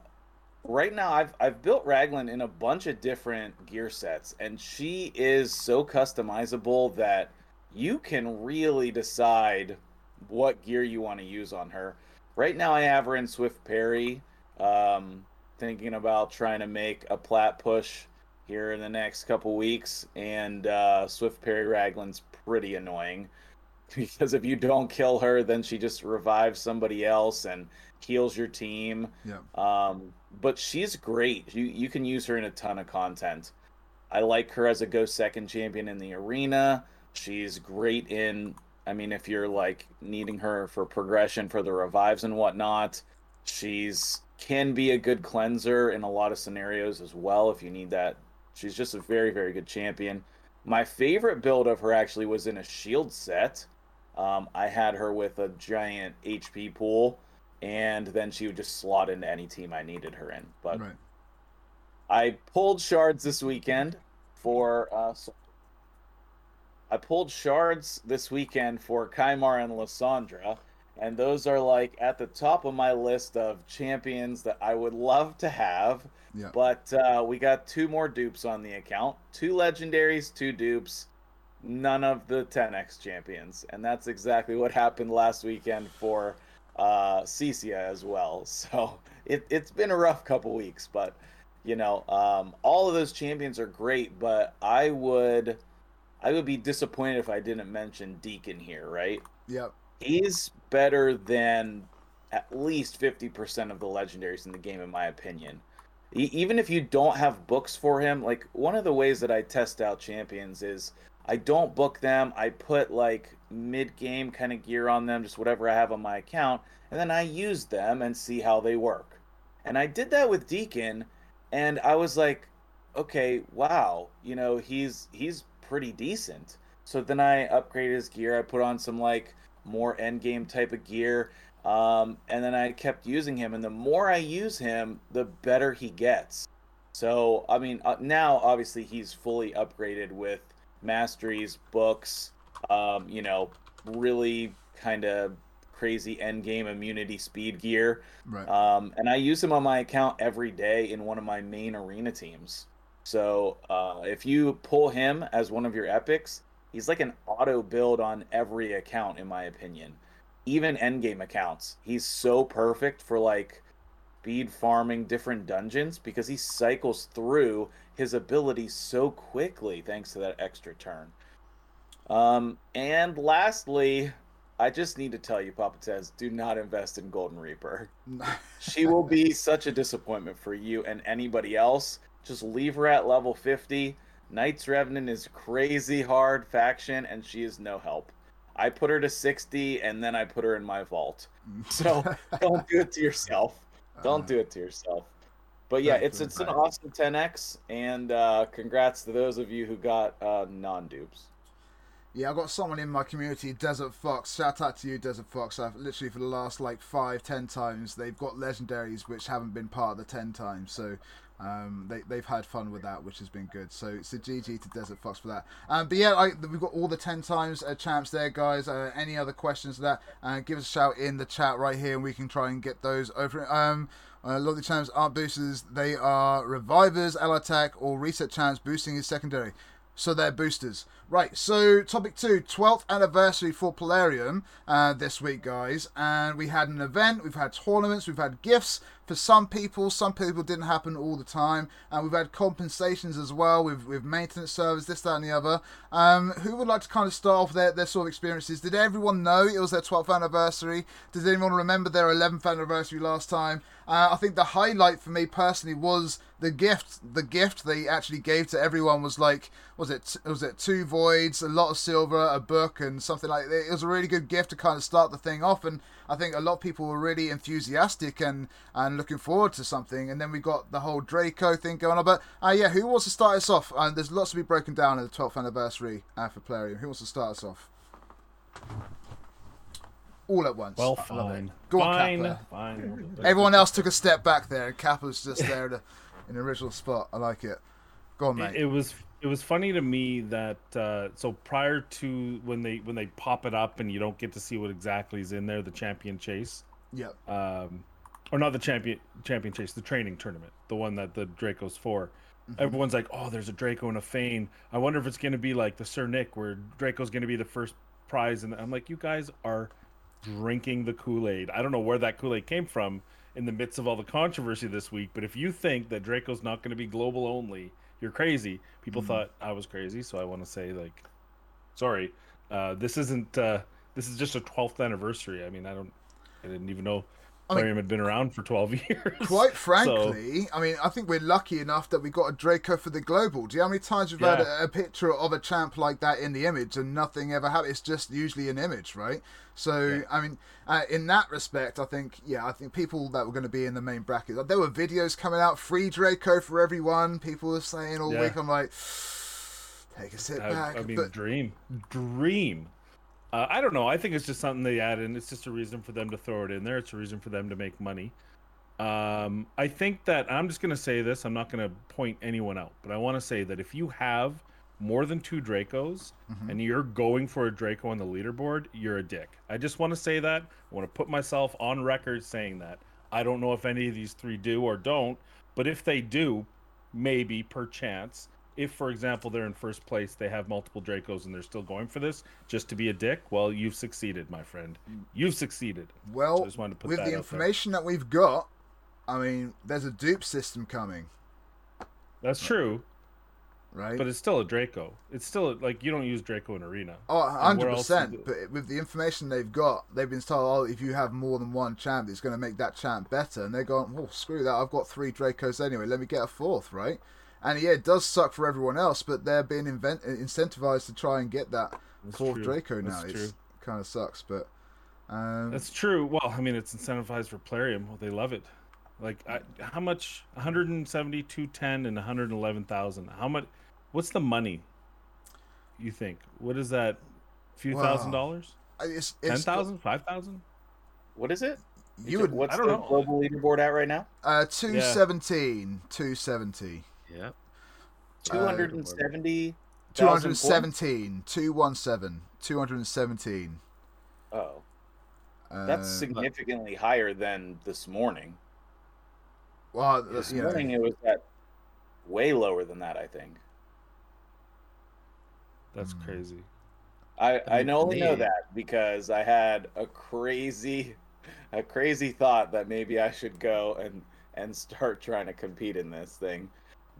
right now I've I've built Roglin in a bunch of different gear sets, and she is so customizable that you can really decide what gear you want to use on her. Right now I have her in Swift Parry. Um, thinking about trying to make a plat push here in the next couple weeks, and uh, Swift Parry Roglin's pretty annoying because if you don't kill her, then she just revives somebody else and heals your team. Yeah. Um, but she's great. You you can use her in a ton of content. I like her as a go second champion in the arena. She's great in. I mean, if you're like needing her for progression for the revives and whatnot, she's can be a good cleanser in a lot of scenarios as well if you need that. She's just a very very good champion. My favorite build of her actually was in a shield set. Um, I had her with a giant HP pool, and then she would just slot into any team I needed her in. But right. I pulled shards this weekend for. Uh, I pulled shards this weekend for Kymar and Lyssandra, and those are like at the top of my list of champions that I would love to have. Yeah. But uh, we got two more dupes on the account two legendaries, two dupes, none of the 10x champions. And that's exactly what happened last weekend for uh, Cecia as well. So it, it's been a rough couple weeks, but you know, um, all of those champions are great, but I would. I would be disappointed if I didn't mention Deacon here, right? Yep. He's better than at least 50% of the legendaries in the game, in my opinion. E- even if you don't have books for him, like one of the ways that I test out champions is I don't book them. I put like mid game kind of gear on them, just whatever I have on my account, and then I use them and see how they work. And I did that with Deacon, and I was like, okay, wow, you know, he's he's pretty decent. So then I upgraded his gear. I put on some like more end game type of gear, um, and then I kept using him. And the more I use him, the better he gets. So I mean, uh, now obviously he's fully upgraded with masteries, books, um, you know, really kind of crazy end game immunity speed gear. Right. Um, and I use him on my account every day in one of my main arena teams. So uh, if you pull him as one of your epics, he's like an auto build on every account, in my opinion. Even endgame accounts. He's so perfect for like speed farming different dungeons because he cycles through his abilities so quickly thanks to that extra turn. Um, and lastly, I just need to tell you, Papa Tez, do not invest in Golden Reaper. she will be such a disappointment for you and anybody else. Just leave her at level 50. Knights Revenant is crazy hard faction, and she is no help. I put her to 60, and then I put her in my vault. So don't do it to yourself. Don't Uh, do it to yourself. But yeah, it's it's an awesome 10x, and uh, congrats to those of you who got uh, non-dupes. Yeah, I've got someone in my community, Desert Fox. Shout out to you, Desert Fox. I've literally for the last like five, ten times they've got legendaries which haven't been part of the ten times. So um, they they've had fun with that, which has been good. So it's a GG to Desert Fox for that. Um, but yeah, I, we've got all the ten times uh, champs there, guys. Uh, any other questions to that? Uh, give us a shout in the chat right here, and we can try and get those over. Um, a lot of the champs aren't boosters; they are revivers, L attack, or reset champs boosting is secondary. So they're boosters. Right, so topic two, 12th anniversary for Plarium uh, this week, guys. And we had an event, we've had tournaments, we've had gifts for some people. Some people didn't happen all the time. And we've had compensations as well with, with maintenance service, this, that, and the other. Um, who would like to kind of start off their, their sort of experiences? Did everyone know it was their 12th anniversary? Does anyone remember their 11th anniversary last time? Uh, I think the highlight for me personally was the gift. The gift they actually gave to everyone was like, was it was it two voids, a lot of silver, a book, and something like that. It was a really good gift to kind of start the thing off, and I think a lot of people were really enthusiastic and and looking forward to something. And then we got the whole Draco thing going on. But uh, yeah, who wants to start us off? And there's lots to be broken down at the 12th anniversary uh, for Plarium. Who wants to start us off? All at once. Well, I love it. fine. Go on, fine, Kappa. fine. Everyone else took a step back there, and Kappa's just there to, in the original spot. I like it. Go on, It, mate. it was it was funny to me that uh, so prior to when they when they pop it up and you don't get to see what exactly is in there, the champion chase, yep. um, or not the champion champion chase, the training tournament, the one that the Draco's for. Mm-hmm. Everyone's like, "Oh, there's a Draco and a Fane. I wonder if it's going to be like the Sir Nick, where Draco's going to be the first prize." And I'm like, "You guys are drinking the Kool Aid. I don't know where that Kool Aid came from in the midst of all the controversy this week, but if you think that Draco's not going to be global only, you're crazy." People Mhm. thought I was crazy, so I want to say like, sorry, uh, this isn't. Uh, this is just a 12th anniversary. I mean, I don't. I didn't even know I mean- Plarium had been around for 12 years. Quite So- frankly, I mean, I think we're lucky enough that we got a Draco for the global. Do you know how many times we've had a, a picture of a champ like that in the image and nothing ever happened? It's just usually an image, right? So, Yeah. I mean, uh, in that respect, I think, yeah, I think people that were going to be in the main bracket, there were videos coming out, free Draco for everyone. People were saying all Yeah. week, I'm like, take a sit I, back. I mean, but dream, dream. Uh, I don't know. I think it's just something they add in. It's just a reason for them to throw it in there. It's a reason for them to make money. Um, I think that I'm just gonna say this. I'm not gonna point anyone out, but I want to say that if you have more than two Dracos Mhm. and you're going for a Draco on the leaderboard, you're a dick. I just want to say that. I want to put myself on record saying that. I don't know if any of these three do or don't, but if they do, maybe perchance, if for example they're in first place, they have multiple Dracos and they're still going for this just to be a dick, well, you've succeeded, my friend. You've succeeded. So well, just wanted to put with the out there. information that we've got, I mean, there's a dupe system coming, That's true, right? but it's still a Draco. It's still like you don't use Draco in arena. Oh, And where else 100%. is? But with the information they've got, they've been told, oh, if you have more than one champ, it's going to make that champ better. And they're going, oh, screw that. I've got three Dracos anyway. Let me get a fourth, right? And yeah, it does suck for everyone else, but they're being invent- incentivized to try and get that That's fourth true. Draco now. It kind of sucks, but. Um, That's true. Well, I mean, it's incentivized for Plarium. Well, they love it. Like, I, how much? 170, 210, and 111,000. How much? What's the money? You think? What is that? A few thousand dollars? It's, Ten it's thousand? Five thousand? What is it? You would What's I don't the know. global leaderboard at right now? uh 217, 270. Yep. Two hundred and seventy. 217, 217, 217. Oh, Uh, that's significantly higher than this morning. well, This you know, morning it was at way lower than that. I think. That's Hmm. crazy. I, I mean, know only know that because I had a crazy, a crazy thought that maybe I should go and and start trying to compete in this thing,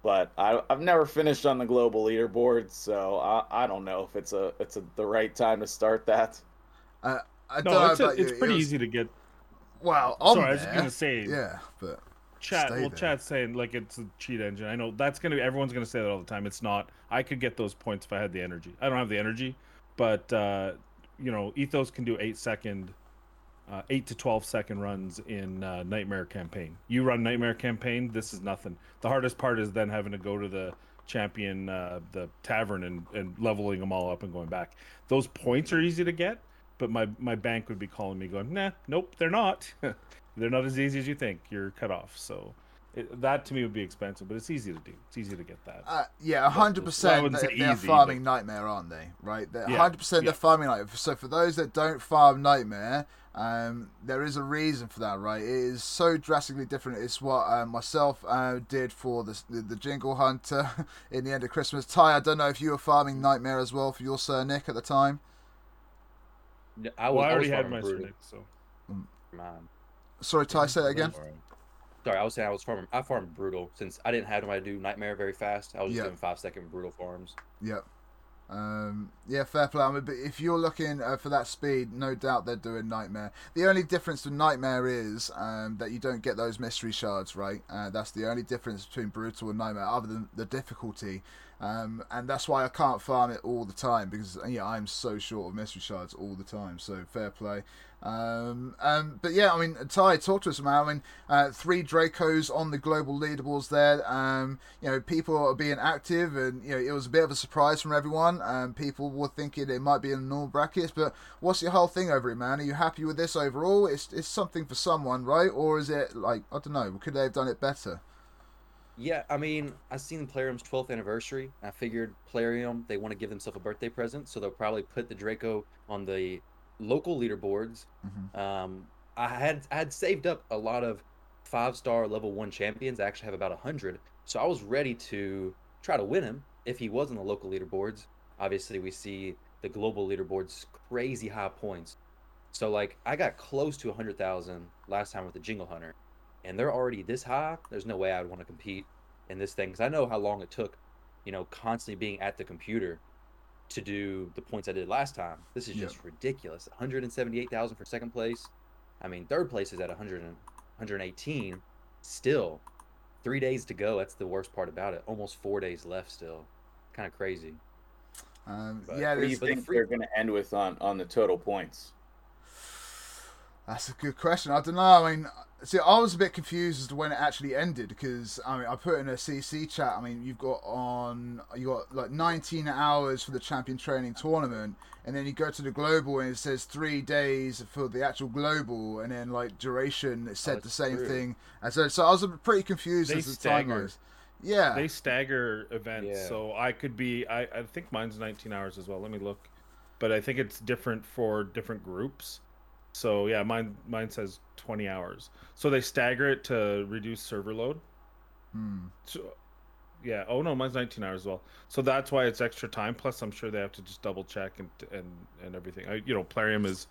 but I, I've never finished on the global leaderboard, so I, I don't know if it's a it's a, the right time to start that. I don't No, it's, a, about you, it's it pretty was- easy to get. Well, on Sorry, I was there, gonna say- yeah, but Chat. Well, there. chat's saying like it's a cheat engine. I know that's gonna. be Everyone's gonna say that all the time. It's not. I could get those points if I had the energy. I don't have the energy, but uh, you know, Ethos can do eight second, uh, eight to twelve second runs in uh, Nightmare campaign. You run Nightmare campaign. This is nothing. The hardest part is then having to go to the champion, uh, the tavern, and and leveling them all up and going back. Those points are easy to get, but my my bank would be calling me going, nah, nope, they're not. they're not as easy as you think. You're cut off. So it, that to me would be expensive, but it's easy to do. It's easy to get that. Uh, yeah, hundred Well, percent. wouldn't say They're farming but- nightmare, aren't they? Right? They're Yeah, hundred percent. yeah. They're farming nightmare. So for those that don't farm nightmare, um, there is a reason for that, right? It is so drastically different. It's what um, myself uh, did for the, the the Jingle Hunter in the end of Christmas. Ty, I don't know if you were farming nightmare as well for your Sir Nick at the time. N- I well, was, I I already was had my brutal. Cynic, so for mine. Sorry, Ty, say it again. Sorry, I was saying I was farming. I farmed brutal since I didn't have nobody to do nightmare very fast. I was just Yeah. doing five second brutal farms. Yep. Um, yeah, fair play. I mean, but if you're looking uh, for that speed, no doubt they're doing Nightmare. The only difference with Nightmare is um, that you don't get those mystery shards, right? Uh, that's the only difference between Brutal and Nightmare, other than the difficulty. Um, and that's why I can't farm it all the time because yeah, I'm so short of mystery shards all the time. So fair play. Um, um, but yeah, I mean, Ty, talk to us, man. I mean, uh, three Dracos on the global leaderboards there. Um, you know, people are being active, and you know, it was a bit of a surprise from everyone. Um, people were thinking it might be in the normal brackets, but what's your whole thing over it, man? Are you happy with this overall? It's it's something for someone, right? Or is it like I don't know? Could they have done it better? Yeah, I mean, I seen Plarium's 12th anniversary. I figured Plarium, they want to give themselves a birthday present, so they'll probably put the Draco on the local leaderboards. Mhm. Um, I had I had saved up a lot of five star level one champions. I actually have about a hundred, so I was ready to try to win him if he was on the local leaderboards. Obviously, we see the global leaderboards crazy high points. So like I got close to a hundred thousand last time with the Jingle Hunter, and they're already this high. There's no way I would want to compete in this thing because I know how long it took, you know, constantly being at the computer to do the points I did last time. This is Yeah. just ridiculous. 178,000 for second place. I mean, third place is at 100 and 118. Still, three days to go. That's the worst part about it. Almost four days left still. Kind of crazy. Um, But yeah, What do you there's, but the think free- they're going to end with on on the total points? That's a good question. I don't know. I mean, see, I was a bit confused as to when it actually ended because I mean, I put in a CC chat. I mean, you've got on you got like 19 hours for the champion training tournament, and then you go to the global and it says three days for the actual global, and then like duration it said oh, the same true. thing. And so, so I was pretty confused They as to the time was. Yeah. they stagger events. Yeah. So I could be. I, I think mine's 19 hours as well. Let me look, but I think it's different for different groups. So yeah, mine mine says 20 hours. So they stagger it to reduce server load. Hmm. So, yeah. Oh no, mine's 19 hours as well. So that's why it's extra time. Plus, I'm sure they have to just double check and and and everything. I, you know, Plarium is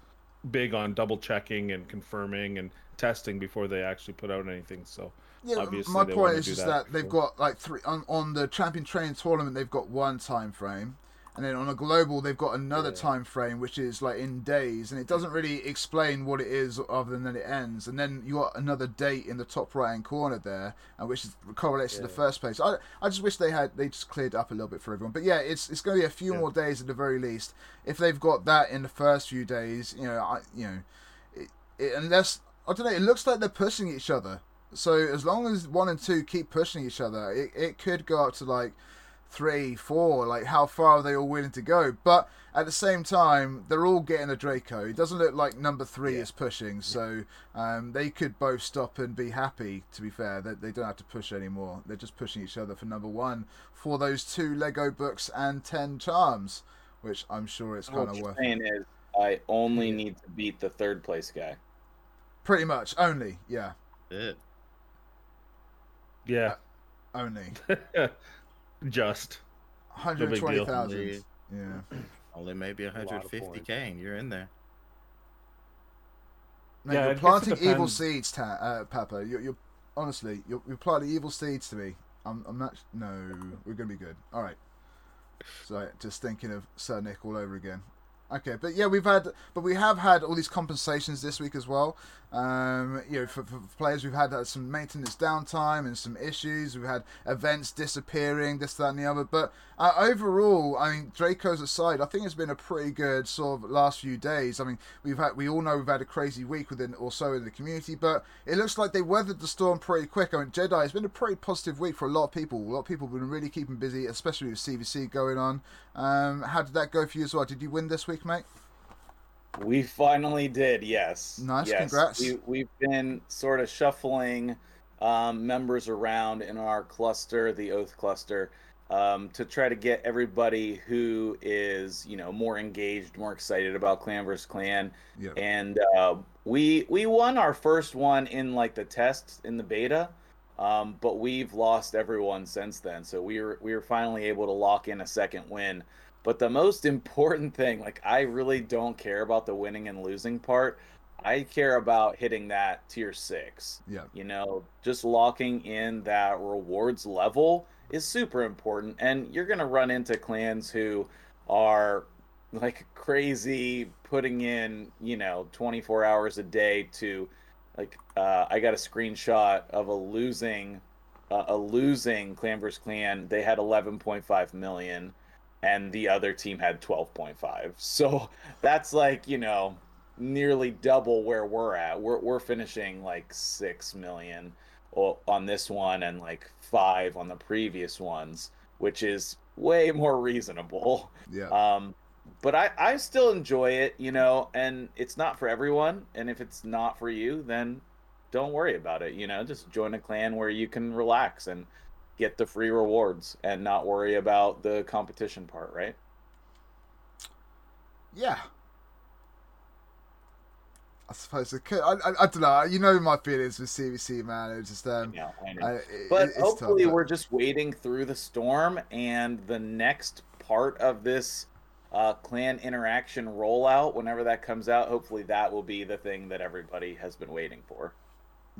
big on double checking and confirming and testing before they actually put out anything. So Yeah, Obviously, my point is just that that they've got like three on, on the champion training tournament. They've got one time frame, and then on a global they've got another Yeah. time frame, which is like in days, and it doesn't really explain what it is other than that it ends. And then you got another date in the top right hand corner there, and which is, correlates to the first place. I, I just wish they had they just cleared up a little bit for everyone. But yeah, it's it's going to be a few Yeah. more days at the very least. If they've got that in the first few days, you know, I you know, it, it, unless I don't know, it looks like they're pushing each other So as long as one and two keep pushing each other, it, it could go up to like three, four. Like how far are they all willing to go? But at the same time, they're all getting a Draco. It doesn't look like number three Yeah. is pushing, so um, they could both stop and be happy. To be fair, they, they don't have to push anymore. They're just pushing each other for number one for those two Lego books and ten charms, which I'm sure it's kind of you're worth. saying is, I only need to beat the third place guy. Pretty much, only, yeah, It. Yeah, only. just. Hundred big twenty Yeah. Only maybe lot 150k and you're in there. Mate, Yeah, you're planting evil seeds, Ta- uh, Papa. You're, you're honestly, you're, you're planting evil seeds to me. I'm, I'm not. No, we're gonna be good. All right. So just thinking of Sir Nick all over again. Okay, but yeah, we've had, but we have had all these compensations this week as well. Um, you know, for, for players, we've had uh, some maintenance downtime and some issues. We've had events disappearing, this, that, and the other. But uh, overall, I mean, Draco's aside, I think it's been a pretty good sort of last few days. I mean, we've had, we all know we've had a crazy week within or so in the community, but it looks like they weathered the storm pretty quick. I mean, Jedi, it's been a pretty positive week for a lot of people. A lot of people have been really keeping busy, especially with CVC going on. Um, how did that go for you as well? Did you win this week, mate? We finally did, yes. Nice, yes. congrats. We, we've been sort of shuffling um, members around in our cluster, the Oath cluster, um, to try to get everybody who is, you know, more engaged, more excited about Clan vs. Clan. Yeah. And uh, we we won our first one in like the test in the beta, um, but we've lost everyone since then. So we were we were finally able to lock in a second win. But the most important thing, like I really don't care about the winning and losing part. I care about hitting that tier six. Yeah. You know, just locking in that rewards level is super important. And you're gonna run into clans who are like crazy putting in, you know, 24 hours a day to like uh, I got a screenshot of a losing uh, a losing clan versus clan. They had 11.5 million and the other team had 12.5. So that's like, you know, nearly double where we're at. We're we're finishing like 6 million on this one and like 5 on the previous ones, which is way more reasonable. Yeah. Um, but I, I still enjoy it, you know, and it's not for everyone. And if it's not for you, then don't worry about it. You know, just join a clan where you can relax and get the free rewards and not worry about the competition part, right? Yeah. I suppose it could. I, I, I don't know. You know my feelings with CVC, man. It's just um. Yeah, I it- but tough, hopefully but- we're just waiting through the storm and the next part of this uh, clan interaction rollout whenever that comes out hopefully that will be the thing that everybody has been waiting for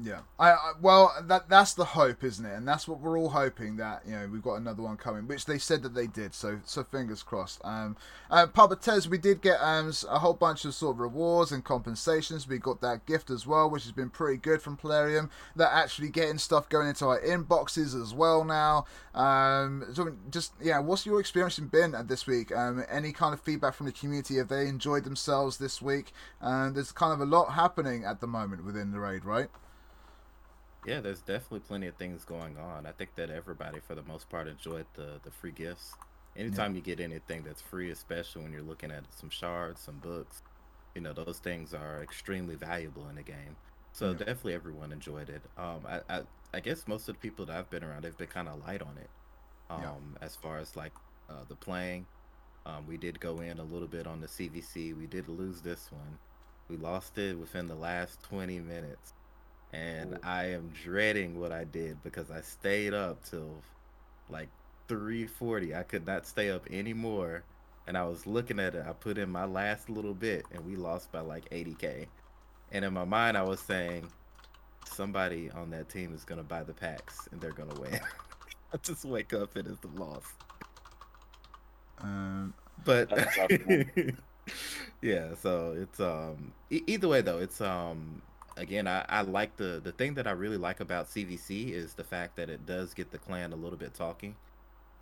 Yeah, I, I well that that's the hope, isn't it? And that's what we're all hoping that you know we've got another one coming, which they said that they did. So so fingers crossed. Um, uh, Papa Tez, we did get um a whole bunch of sort of rewards and compensations. We got that gift as well, which has been pretty good from Plarium. That actually getting stuff going into our inboxes as well now. Um, so just yeah, what's your experience been at this week? Um, any kind of feedback from the community? Have they enjoyed themselves this week? Um, there's kind of a lot happening at the moment within the raid, right? Yeah, there's definitely plenty of things going on. I think that everybody, for the most part, enjoyed the the free gifts. Anytime you get anything that's free, especially when you're looking at some shards, some books, you know those things are extremely valuable in the game. So Yeah. definitely everyone enjoyed it. Um, I, I I guess most of the people that I've been around, they've been kind of light on it. Um, Yeah. as far as like uh, the playing, um, we did go in a little bit on the CVC. We did lose this one. We lost it within the last 20 minutes and I am dreading what I did because I stayed up till like 3:40. I could not stay up anymore, and I was looking at it. I put in my last little bit, and we lost by like 80k. And in my mind, I was saying, somebody on that team is gonna buy the packs, and they're gonna win. I just wake up and it's a loss. Um, But That's tough, man. yeah, so it's um e- either way though, it's um again I, I like the the thing that I really like about CVC is the fact that it does get the clan a little bit talking.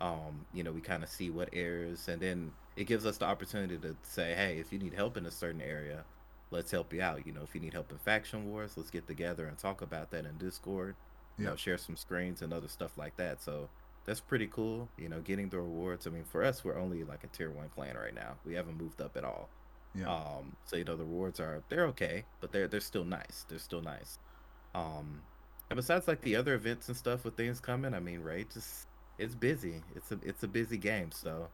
Um, you know, we kind of see what areas and then it gives us the opportunity to say, hey, if you need help in a certain area, let's help you out. You know, if you need help in faction wars, let's get together and talk about that in Discord. You know, share some screens and other stuff like that. So that's pretty cool. You know, getting the rewards. I mean, for us, we're only like a tier one clan right now. We haven't moved up at all. Yeah. Um, so you know the rewards are they're okay, but they're they're still nice. They're still nice. Um, and besides like the other events and stuff with things coming, I mean, right? Just it's busy. It's a it's a busy game. So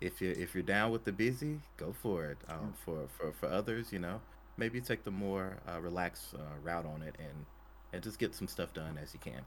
if you if you're down with the busy, go for it. Um, for for for others, you know, maybe take the more uh, relaxed uh, route on it and and just get some stuff done as you can.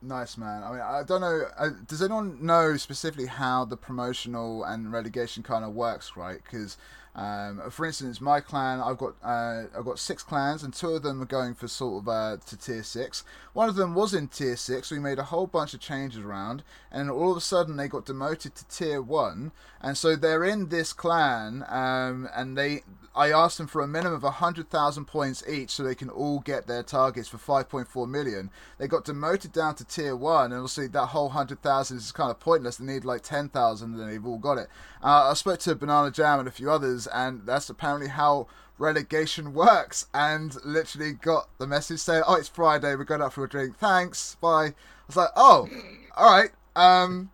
Nice man. I mean, I don't know. Uh, does anyone know specifically how the promotional and relegation kind of works, right? Because, um, for instance, my clan, I've got uh, I've got six clans, and two of them are going for sort of uh, to tier six. One of them was in tier six. We made a whole bunch of changes around, and all of a sudden they got demoted to tier one, and so they're in this clan, um, and they. I asked them for a minimum of hundred thousand points each, so they can all get their targets for five point four million. They got demoted down to tier one, and obviously that whole hundred thousand is kind of pointless. They need like ten thousand, and they've all got it. Uh, I spoke to Banana Jam and a few others, and that's apparently how relegation works. And literally got the message saying, "Oh, it's Friday. We're going out for a drink. Thanks. Bye." I was like, "Oh, all right." Um,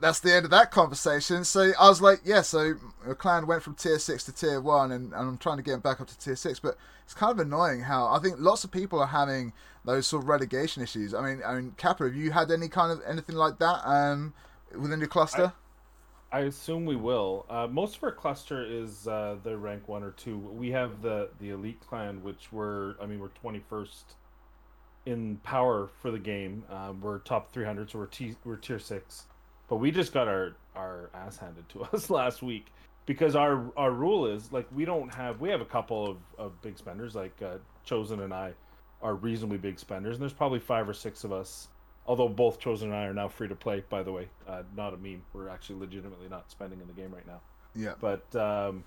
that's the end of that conversation. So I was like, yeah, so a clan went from tier six to tier one, and, and I'm trying to get him back up to tier six. But it's kind of annoying how I think lots of people are having those sort of relegation issues. I mean, I mean, Kappa, have you had any kind of anything like that um, within your cluster? I assume we will. Uh, most of our cluster is uh, the rank one or two. We have the the elite clan, which we're I mean we're twenty first in power for the game. Uh, we're top three hundred, so we're t- we're tier six. But we just got our our ass handed to us last week because our our rule is like we don't have we have a couple of, of big spenders like uh, Chosen and I are reasonably big spenders, and there's probably five or six of us Although both Chosen and I are now free to play, by the way, uh, not a meme. We're actually legitimately not spending in the game right now. Yeah. But um,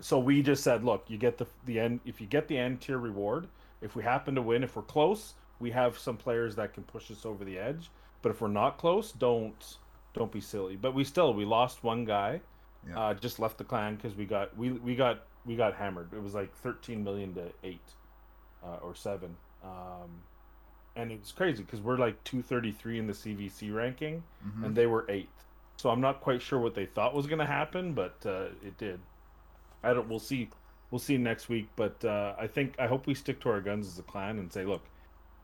so we just said, look, you get the the end. If you get the end tier reward, if we happen to win, if we're close, we have some players that can push us over the edge. But if we're not close, don't don't be silly. But we still we lost one guy, Yeah. uh, just left the clan because we got we we got we got hammered. It was like thirteen million to eight uh, or seven. Um, and it's crazy because we're like 233 in the CVC ranking, Mhm. and they were eighth. So I'm not quite sure what they thought was going to happen, but uh, it did. I don't. We'll see. We'll see next week. But uh, I think I hope we stick to our guns as a clan and say, look,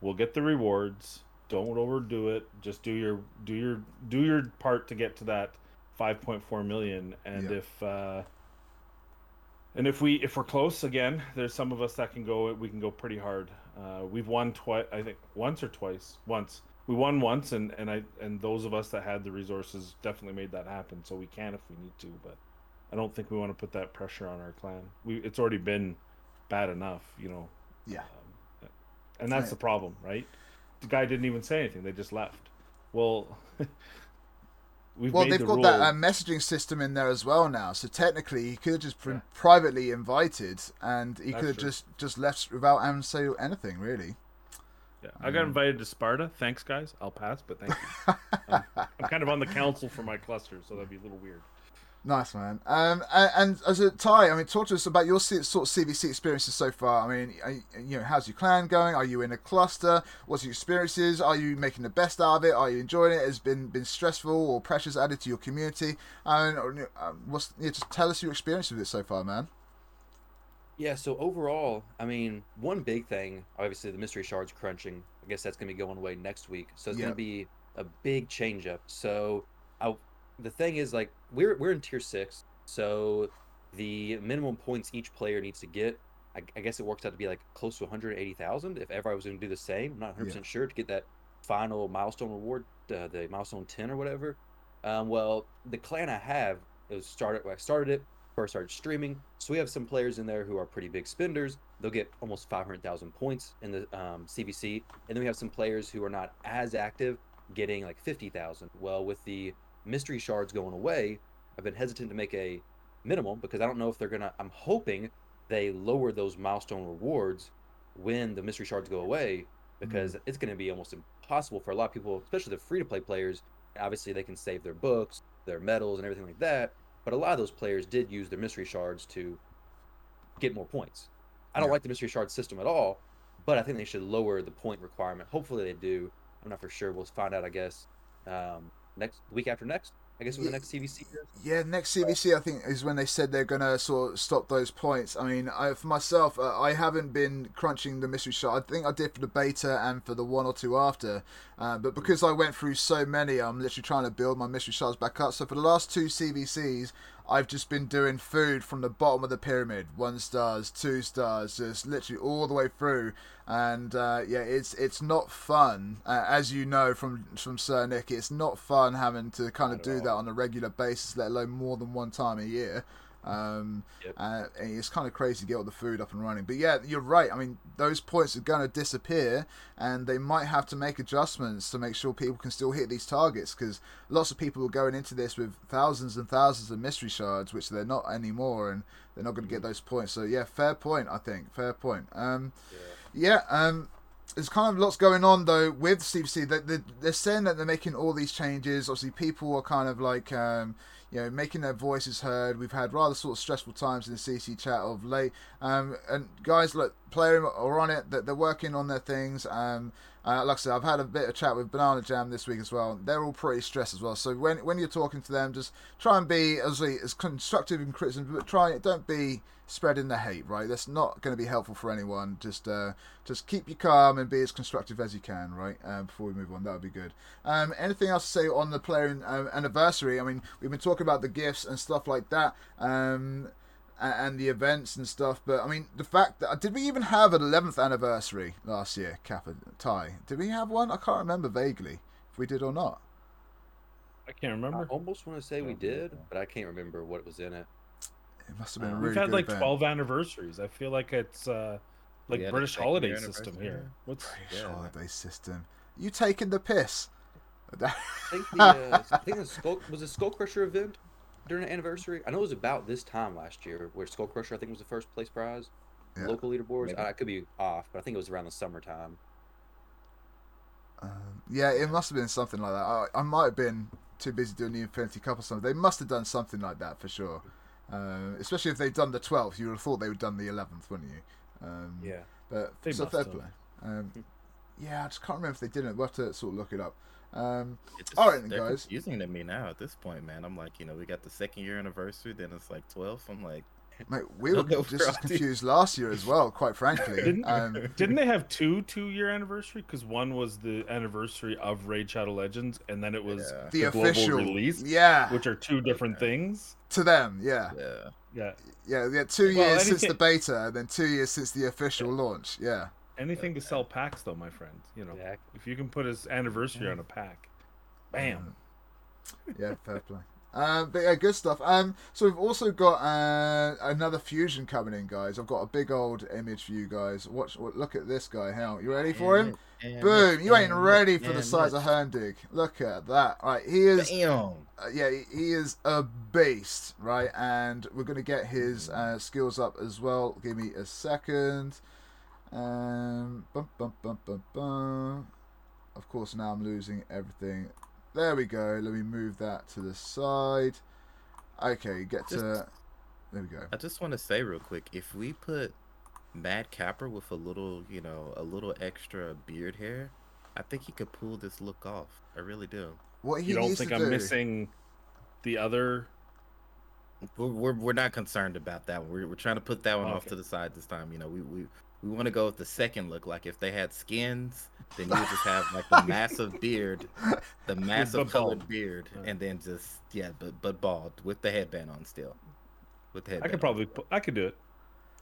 we'll get the rewards. Don't overdo it. Just do your do your do your part to get to that 5.4 million. And Yeah. if uh, and if we if we're close again, there's some of us that can go. We can go pretty hard. Uh, we've won twice. I think once or twice. Once we won once, and and I and those of us that had the resources definitely made that happen. So we can if we need to, but I don't think we want to put that pressure on our clan. We it's already been bad enough, you know. Yeah. Um, and that's Right. the problem, right? The guy didn't even say anything; they just left. Well, we've Well, they've the got rule. that uh, messaging system in there as well now. So technically, he could have just been Yeah. privately invited, and he That's could have true. just just left without having to say anything really. Yeah, I got Um, invited to Sparta. Thanks, guys. I'll pass, but thank you. um, I'm kind of on the council for my cluster, so that'd be a little weird. Nice man. Um, and, and as a Ty, I mean, talk to us about your sort of CVC experiences so far. I mean, you- you know, how's your clan going? Are you in a cluster? What's your experiences? Are you making the best out of it? Are you enjoying it? Has been been stressful or pressures added to your community? And or, uh, what's yeah, just tell us your experience with it so far, man. Yeah, so overall, I mean, one big thing, obviously the mystery shards crunching. I guess that's gonna be going away next week. So it's Yeah. gonna be a big change up. So I, the thing is like we're we're in tier six, so the minimum points each player needs to get, I, I guess it works out to be like close to 180,000 if ever I was gonna do the same. I'm not 100 percent sure to get that final milestone reward, uh, the milestone 10 or whatever. Um, well, the clan I have it was started. I started it first started streaming. So we have some players in there who are pretty big spenders. They'll get almost 500,000 points in the um, CVC, and then we have some players who are not as active, getting like 50,000. Well, with the mystery shards going away, I've been hesitant to make a minimum because I don't know if they're gonna. I'm hoping they lower those milestone rewards when the mystery shards go away because it's going to be almost impossible for a lot of people, especially the free to play players. Obviously, they can save their books, their medals, and everything like that. But a lot of those players did use their mystery shards to get more points. I don't Yeah. like the mystery shard system at all, but I think they should lower the point requirement. Hopefully they do. I'm not for sure. We'll find out, I guess, um, next week after next. I guess when the next CVC is. Yeah, next CVC I think is when they said they're gonna sort of stop those points. I mean, I, for myself, uh, I haven't been crunching the mystery shot. I think I did for the beta and for the one or two after, uh, but because I went through so many, I'm literally trying to build my mystery shots back up. So for the last two CVCs, I've just been doing food from the bottom of the pyramid, one stars, two stars, just literally all the way through. And uh, yeah, it's it's not fun, uh, as you know from from Sir Nick. It's not fun having to kind of do all. that on a regular basis, let alone more than one time a year. Um, Yep. uh, and it's kind of crazy to get all the food up and running. But yeah, you're right. I mean, those points are going to disappear, and they might have to make adjustments to make sure people can still hit these targets. Because lots of people are going into this with thousands and thousands of mystery shards, which they're not anymore, and they're not going to get those points. So yeah, fair point. I think fair point. Um, yeah. Yeah, um, there's kind of lots going on though with CVC. They, they, they're saying that they're making all these changes. Obviously, people are kind of like um, you know making their voices heard. We've had rather sort of stressful times in the CC chat of late. Um, and guys, look, Plarium are on it. That they're working on their things. Um, uh, like I said, I've had a bit of chat with Banana Jam this week as well. They're all pretty stressed as well. So when when you're talking to them, just try and be as as constructive in criticism, but try don't be spreading the hate. Right, that's not going to be helpful for anyone. Just uh, just keep you calm and be as constructive as you can. Right, um, before we move on, that would be good. Um, anything else to say on the Plarium um, anniversary? I mean, we've been talking about the gifts and stuff like that. Um, and the events and stuff. But I mean, the fact that did we even have an 11th anniversary last year, Kappa Ty? Did we have one? I can't remember vaguely if we did or not. I can't remember. I almost want to say we did, but I can't remember what was in it. It must have been a Uh, really We've had good like event. 12 anniversaries. I feel like it's uh like Yeah, British holiday system here. What's British Yeah. holiday system. You taking the piss? I think the uh, I think the Skull was a Skull Crusher event during the anniversary. I know it was about this time last year where Skull Crusher I think was the first place prize. Yeah. Local leaderboards. Maybe. I, I could be off, but I think it was around the summertime. Um, yeah, it must have been something like that. I, I might have been too busy doing the Infinity Cup or something. They must have done something like that for sure. Uh, especially if they've done the 12th, you would have thought they would have done the 11th, wouldn't you? Um, Yeah. But They so must fair have. play. Um, yeah, I just can't remember if they didn't. We'll have to sort of look it up. Um, It's All right, then, guys. confusing to me now at this point, man. I'm like, you know, we got the second year anniversary, then it's like 12. I'm like, mate, we were Don't know just where as confused last year as well, quite frankly. Didn't- Um, Didn't they have two two year anniversary? Because one was the anniversary of Raid Shadow Legends, and then it was Yeah. the, the global official release, yeah, which are two different Okay. things. to them, yeah, yeah. Yeah. yeah, yeah. Two Well, years since the beta, and then two years since the official launch. Yeah, Anything to sell packs, though, my friend. You know, Yeah. if you can put his anniversary on a pack, bam. yeah, fair play. Um, but yeah, good stuff. Um, so we've also got uh, another fusion coming in, guys. I've got a big old image for you guys. Watch, what, look at this guy. Hell, you ready for him? Boom! You ain't ready for the size of Hurndig. Look at that. Right, he is. Damn. Uh, yeah, he- he is a beast, right? And we're gonna get his uh, skills up as well. Give me a second. Um, bum, bum, bum, bum, bum. Of course, now I'm losing everything. There we go. Let me move that to the side. Okay, get to. There we go. I just want to say real quick, if we put Mad Kappa with a little, you know, a little extra beard hair, I think he could pull this look off. I really do. What he You don't needs think to I'm do. missing the other? We're, we're, we're not concerned about that one. We're, we're trying to put that one off Okay. to the side this time. You know, we we, we want to go with the second look. Like if they had skins, then you would just have like the massive beard, the massive colored bald. beard, Yeah. and then just yeah, but but bald with the headband on still. With the I could probably, still. I could do it.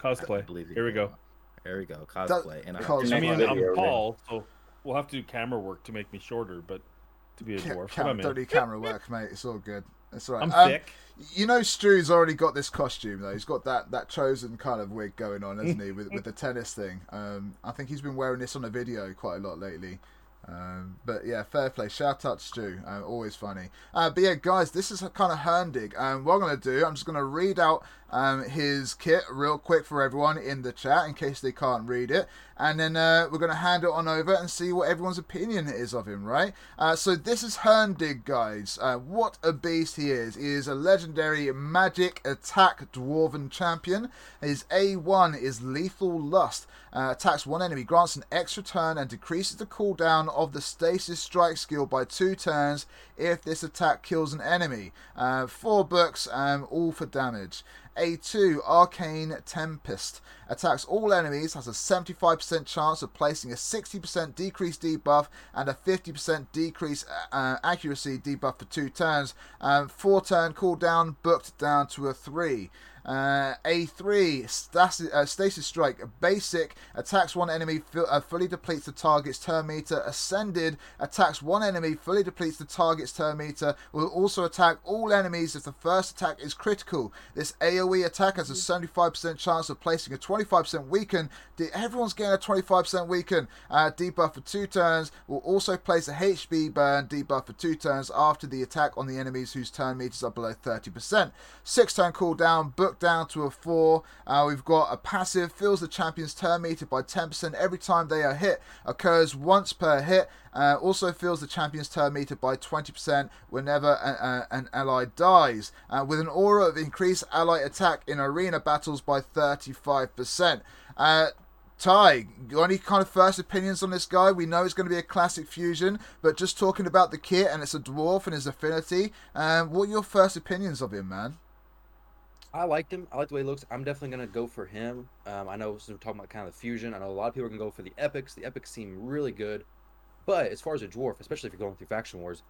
I Cosplay. believe you Here we can. go. There we go. Cosplay. and I, I mean, I'm video, tall, so we'll have to do camera work to make me shorter, but to be a Ca- dwarf, cam- but I'm in. don't need camera work, mate. It's all good. All right. I'm Um, thick. You know, Stu's already got this costume though. He's got that that chosen kind of wig going on, hasn't he, with with the tennis thing? Um, I think he's been wearing this on a video quite a lot lately. Um, but yeah, fair play. Shout out Stu. Uh, always funny. Uh, but yeah, guys, this is kind of Hurndig. Um, what I'm going to do, I'm just going to read out um, his kit real quick for everyone in the chat in case they can't read it. And then uh, we're going to hand it on over and see what everyone's opinion is of him, right? Uh, so this is Hurndig, guys. Uh, what a beast he is. He is a legendary magic attack dwarven champion. His A1 is Lethal Lust. Uh, attacks one enemy, grants an extra turn, and decreases the cooldown of the Stasis Strike skill by two turns if this attack kills an enemy. Uh, four books, um, all for damage. A2 Arcane Tempest attacks all enemies, has a 75% chance of placing a 60% decrease debuff and a 50% decrease uh, accuracy debuff for two turns. Um, four turn cooldown, booked down to a 3. Uh, A3 stasis, uh, stasis Strike basic attacks one enemy uh, fully depletes the target's turn meter. Ascended attacks one enemy fully depletes the target's turn meter. Will also attack all enemies if the first attack is critical. This AOE attack has a 75% chance of placing a 25% weaken. Everyone's getting a 25% weaken uh, debuff for two turns. Will also place a HP burn debuff for two turns after the attack on the enemies whose turn meters are below 30%. Six turn cooldown. Book down to a 4. Uh, we've got a passive, fills the champion's turn meter by 10% every time they are hit, occurs once per hit. Uh, also fills the champion's turn meter by 20% whenever a, a, an ally dies, uh, with an aura of increased ally attack in arena battles by 35%. Uh, Ty, got any kind of first opinions on this guy? We know it's going to be a classic fusion, but just talking about the kit and it's a dwarf and his affinity, um, what are your first opinions of him, man? I liked him. I like the way he looks. I'm definitely gonna go for him. Um, I know we're talking about kind of the fusion. I know a lot of people are gonna go for the epics. The epics seem really good, but as far as a dwarf, especially if you're going through faction wars,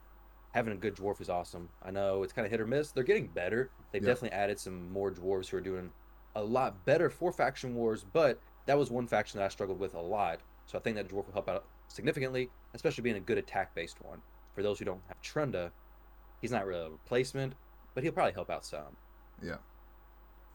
having a good dwarf is awesome. I know it's kind of hit or miss. They're getting better. They've definitely added some more dwarves who are doing a lot better for faction wars, but that was one faction that I struggled with a lot. So I think that dwarf will help out significantly, especially being a good attack based one. For those who don't have Trunda, he's not really a replacement, but he'll probably help out some. Yeah.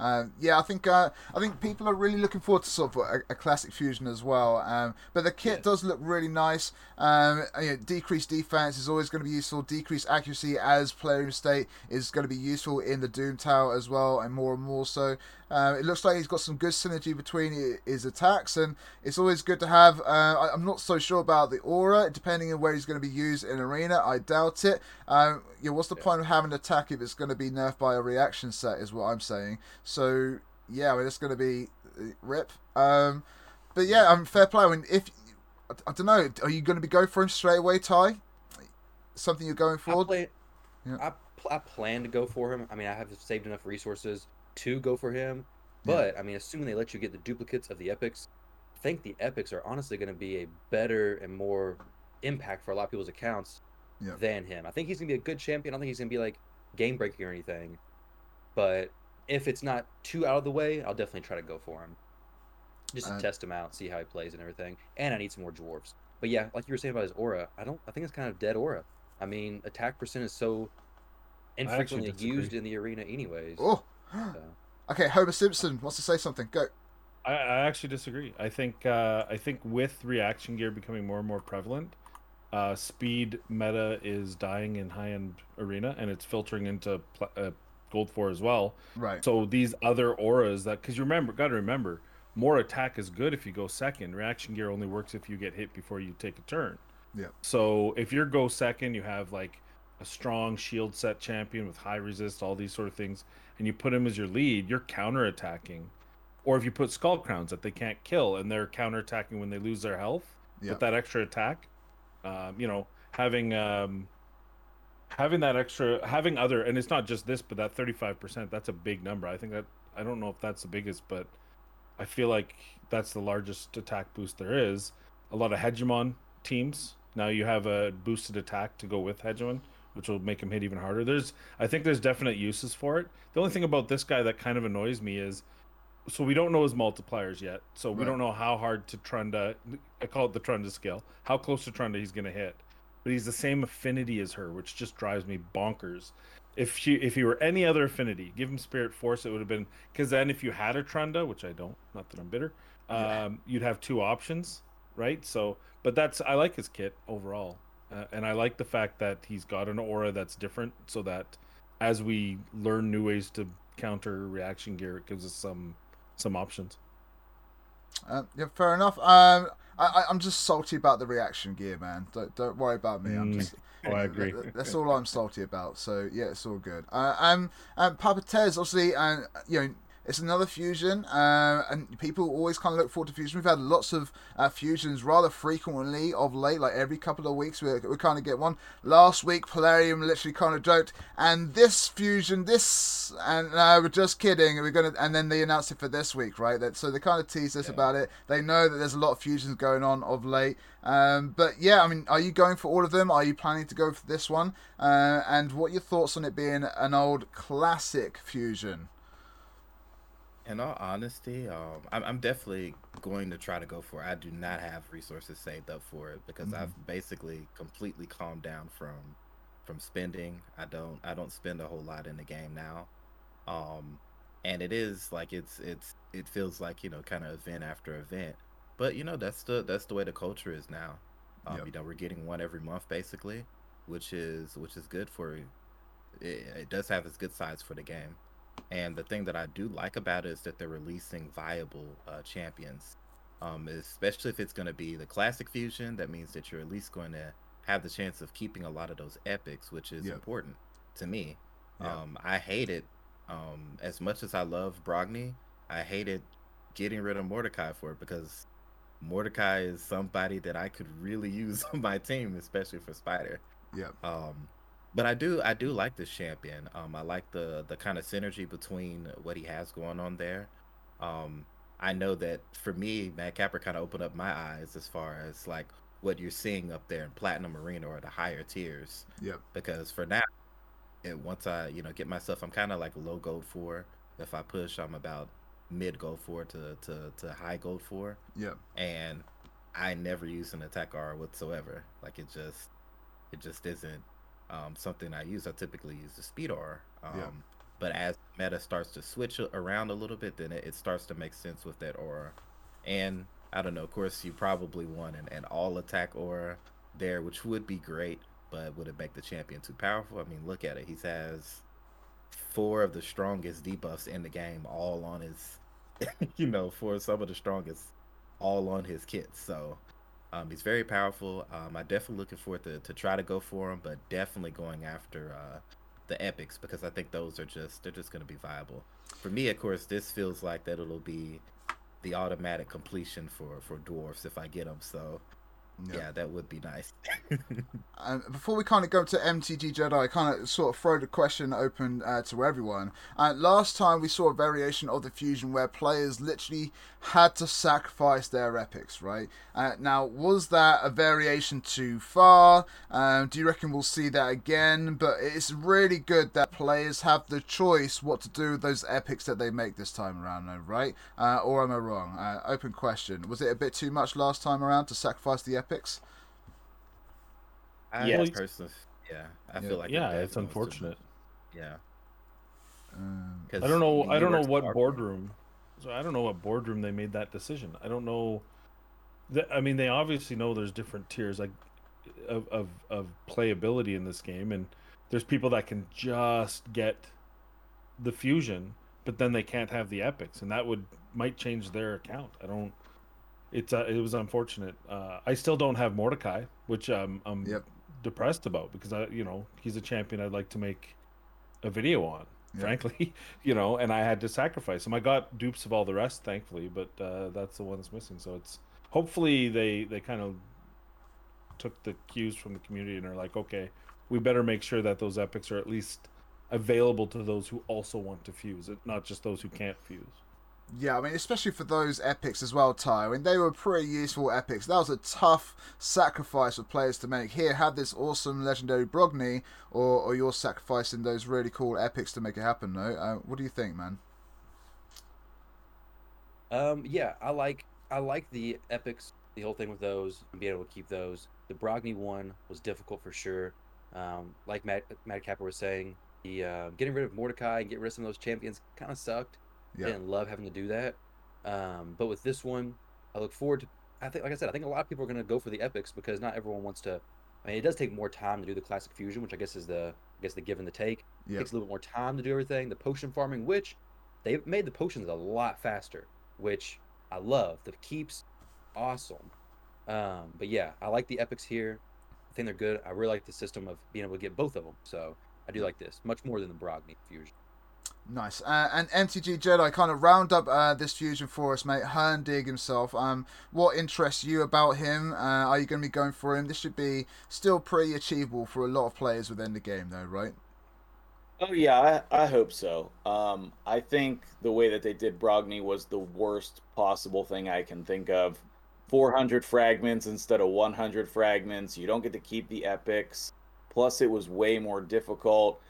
Um, yeah, I think uh, I think people are really looking forward to sort of a, a classic fusion as well. Um, but the kit yeah. does look really nice. Um, you know, decreased defense is always going to be useful. Decreased accuracy as Plarium state is going to be useful in the Doom Tower as well, and more and more so. Uh, it looks like he's got some good synergy between his attacks, and it's always good to have. Uh, I'm not so sure about the aura, depending on where he's going to be used in arena. I doubt it. Um, yeah, what's the yeah. point of having an attack if it's going to be nerfed by a reaction set? Is what I'm saying. So yeah, I mean, it's going to be uh, rip. Um, but yeah, I'm um, fair play. I mean, if I, I don't know, are you going to be going for him straight away, Ty? Something you're going for? I, play, yeah. I, I plan to go for him. I mean, I have saved enough resources to go for him. But yeah. I mean, assuming they let you get the duplicates of the epics, I think the epics are honestly going to be a better and more impact for a lot of people's accounts yeah. than him. I think he's going to be a good champion. I don't think he's going to be like game breaking or anything. But if it's not too out of the way, I'll definitely try to go for him. Just to uh, test him out, see how he plays and everything. And I need some more dwarves. But yeah, like you were saying about his aura, I don't I think it's kind of dead aura. I mean, attack percent is so infrequently used in the arena anyways. Oh, so. Okay, Homer Simpson wants to say something. Go. I, I actually disagree. I think uh, I think with reaction gear becoming more and more prevalent, uh, speed meta is dying in high end arena, and it's filtering into pl- uh, gold four as well. Right. So these other auras that because you remember, got to remember, more attack is good if you go second. Reaction gear only works if you get hit before you take a turn. Yeah. So if you go second, you have like a strong shield set champion with high resist, all these sort of things, and you put him as your lead, you're counter attacking. Or if you put skull crowns that they can't kill and they're counter attacking when they lose their health yep. with that extra attack, um, you know, having um, having that extra, having other, and it's not just this, but that 35%, that's a big number. I think that, I don't know if that's the biggest, but I feel like that's the largest attack boost there is. A lot of hegemon teams now you have a boosted attack to go with hegemon which will make him hit even harder. There's, I think, there's definite uses for it. The only thing about this guy that kind of annoys me is, so we don't know his multipliers yet. So we right. don't know how hard to Trunda. I call it the Trunda scale. How close to Trunda he's going to hit. But he's the same affinity as her, which just drives me bonkers. If she, if he were any other affinity, give him Spirit Force, it would have been because then if you had a Trunda, which I don't, not that I'm bitter, um, yeah. you'd have two options, right? So, but that's I like his kit overall. Uh, and I like the fact that he's got an aura that's different, so that as we learn new ways to counter reaction gear. It gives us some some options. Uh, yeah, fair enough. Um, I, I, I'm just salty about the reaction gear, man. Don't don't worry about me. I'm Mm. just. Oh, I agree. That- That's all I'm salty about. So yeah, it's all good. Uh, um, um, Papa Tez, obviously, and you know, it's another fusion, uh, and people always kind of look forward to fusion. We've had lots of uh, fusions rather frequently of late, like every couple of weeks we we kind of get one. Last week, Plarium literally kind of joked, and this fusion, this, and uh, we're just kidding. We're gonna, and then they announced it for this week, right? That so they kind of teased us about it. They know that there's a lot of fusions going on of late. Um, but yeah, I mean, are you going for all of them? Are you planning to go for this one? Uh, and what are your thoughts on it being an old classic fusion? In all honesty, um, I'm, I'm definitely going to try to go for it. I do not have resources saved up for it because Mhm. I've basically completely calmed down from from spending. I don't I don't spend a whole lot in the game now. Um and it is like it's it's it feels like, you know, kind of event after event. But you know, that's the that's the way the culture is now. Um, Yep. you know, we're getting one every month basically, which is which is good for it, it does have its good sides for the game. And the thing that I do like about it is that they're releasing viable uh, champions. Um, especially if it's going to be the classic fusion, that means that you're at least going to have the chance of keeping a lot of those epics, which is Yep. important to me. Yeah. Um, I hated, um, as much as I love Brogni, I hated getting rid of Mordecai for it because Mordecai is somebody that I could really use on my team, especially for Spider. Yep. Um, but I do I do like this champion. Um, I like the the kind of synergy between what he has going on there. Um, I know that for me, Mad Kappa kind of opened up my eyes as far as like what you're seeing up there in Platinum Arena or the higher tiers. Yep. Because for now, and once I you know get myself, I'm kind of like low gold four. If I push, I'm about mid gold four to to to high gold four Yep. and I never use an attack R whatsoever. Like it just, it just isn't um, something I use. I typically use the speed R. Um, Yeah. But as meta starts to switch around a little bit, then it, it starts to make sense with that aura. And I don't know. Of course, you probably want an, an all attack aura there, which would be great. But would it make the champion too powerful? I mean, look at it. He has four of the strongest debuffs in the game, all on his, you know, for some of the strongest all on his kits. So um, he's very powerful. Um, I'm definitely looking forward to, to try to go for him, but definitely going after uh, the epics because I think those are just they're just going to be viable. For me, of course, this feels like that it'll be the automatic completion for for dwarfs if I get them. So Yep. yeah, that would be nice. Um, before we kind of go to MTG Jedi, I kind of sort of throw the question open uh, to everyone. Uh, last time we saw a variation of the fusion where players literally had to sacrifice their epics, right? Uh, now, was that a variation too far? Um, do you reckon we'll see that again? But it's really good that players have the choice what to do with those epics that they make this time around, though, right? Uh, or am I wrong? Uh, open question. Was it a bit too much last time around to sacrifice the epics? I Yes. personally, yeah, I Yeah. feel like it yeah, it's definitely too unfortunate. Yeah, Um, 'cause I don't know. I don't know what smart. boardroom. So I don't know what boardroom they made that decision. I don't know. The, I mean, they obviously know there's different tiers like of, of of playability in this game, and there's people that can just get the fusion, but then they can't have the epics, and that would might change their account. I don't. It's uh, it was unfortunate. Uh, I still don't have Mordecai, which um, I'm Yep. depressed about because I you know he's a champion I'd like to make a video on Yep. frankly, you know, and I had to sacrifice him. I got dupes of all the rest, thankfully, but uh, that's the one that's missing. So it's hopefully they they kind of took the cues from the community and are like, okay, we better make sure that those epics are at least available to those who also want to fuse it, not just those who can't fuse. Yeah, I mean, especially for those epics as well, Ty. I mean, they were pretty useful epics. That was a tough sacrifice for players to make. Here, have this awesome legendary Brogni, or, or you're sacrificing those really cool epics to make it happen, no? Uh, what do you think, man? Um, yeah, I like I like the epics, the whole thing with those, and being able to keep those. The Brogni one was difficult for sure. Um, like Matt Mad Kappa was saying, the uh, getting rid of Mordecai and get rid of some of those champions kind of sucked. Yeah. didn't love having to do that. Um, but with this one, I look forward to. I think, like I said, I think a lot of people are going to go for the epics because not everyone wants to I mean, it does take more time to do the classic fusion, which I guess is the I guess the give and the take. It takes a little bit more time to do everything. The potion farming, which they've made the potions a lot faster, which I love. The keeps awesome. Um, but yeah, I like the epics here. I think they're good. I really like the system of being able to get both of them. So I do like this much more than the Brogni fusion. Nice. Uh, and MTG Jedi kind of round up uh, this fusion for us, mate. Hurndig himself. Um, what interests you about him? Uh, are you going to be going for him? This should be still pretty achievable for a lot of players within the game, though, right? Oh yeah, I, I hope so. Um, I think the way that they did Brogni was the worst possible thing I can think of. 400 fragments instead of 100 fragments. You don't get to keep the epics. Plus, it was way more difficult.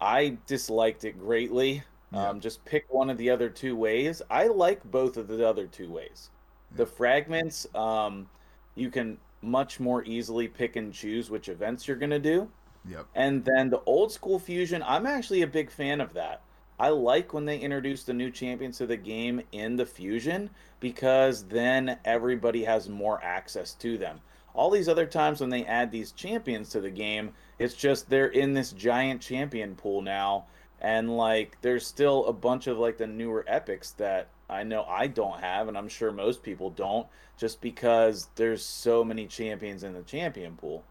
I disliked it greatly. Yeah. Um, just pick one of the other two ways. I like both of the other two ways. The fragments, um, you can much more easily pick and choose which events you're going to do. Yep. And then the old school fusion, I'm actually a big fan of that. I like when they introduce the new champions to the game in the fusion because then everybody has more access to them. All these other times when they add these champions to the game, it's just they're in this giant champion pool now and like there's still a bunch of like the newer epics that I know I don't have and I'm sure most people don't just because there's so many champions in the champion pool.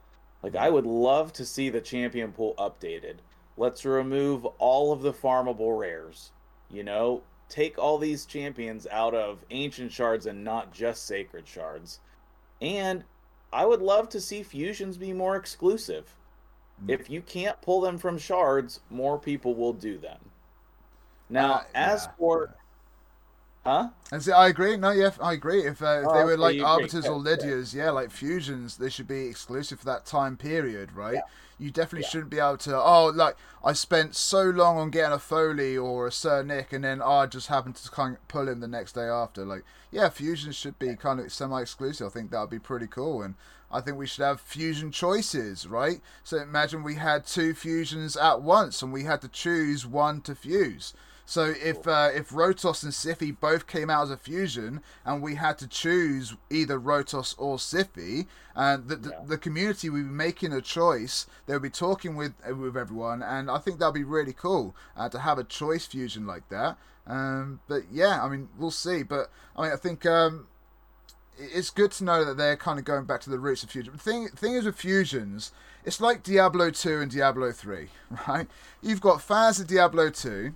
Like I would love to see the champion pool updated. Let's remove all of the farmable rares. You know, take all these champions out of ancient shards and not just sacred shards. And I would love to see fusions be more exclusive. Mm. If you can't pull them from shards, more people will do them. Now, Uh, as yeah, for huh? And so I agree. No, yeah, I agree. If, uh, if Oh, they were like you agree. arbiters or lydias, yeah, like fusions, they should be exclusive for that time period, right? You definitely Yeah. shouldn't be able to. Oh, like I spent so long on getting a Foli or a Sir Nick, and then oh, I just happened to kind of pull him the next day after. Like, yeah, fusions should be kind of semi-exclusive. I think that would be pretty cool, and I think we should have fusion choices, right? So imagine we had two fusions at once, and we had to choose one to fuse. So if uh, if Rotos and Siphi both came out as a fusion, and we had to choose either Rotos or Siphi, and the, the, Yeah. the community would be making a choice. They would be talking with uh, with everyone, and I think that'd be really cool uh, to have a choice fusion like that. Um, but yeah, I mean, we'll see. But I mean, I think um, it's good to know that they're kind of going back to the roots of fusion. The thing thing is with fusions, it's like Diablo two and Diablo three, right? You've got fans of Diablo two.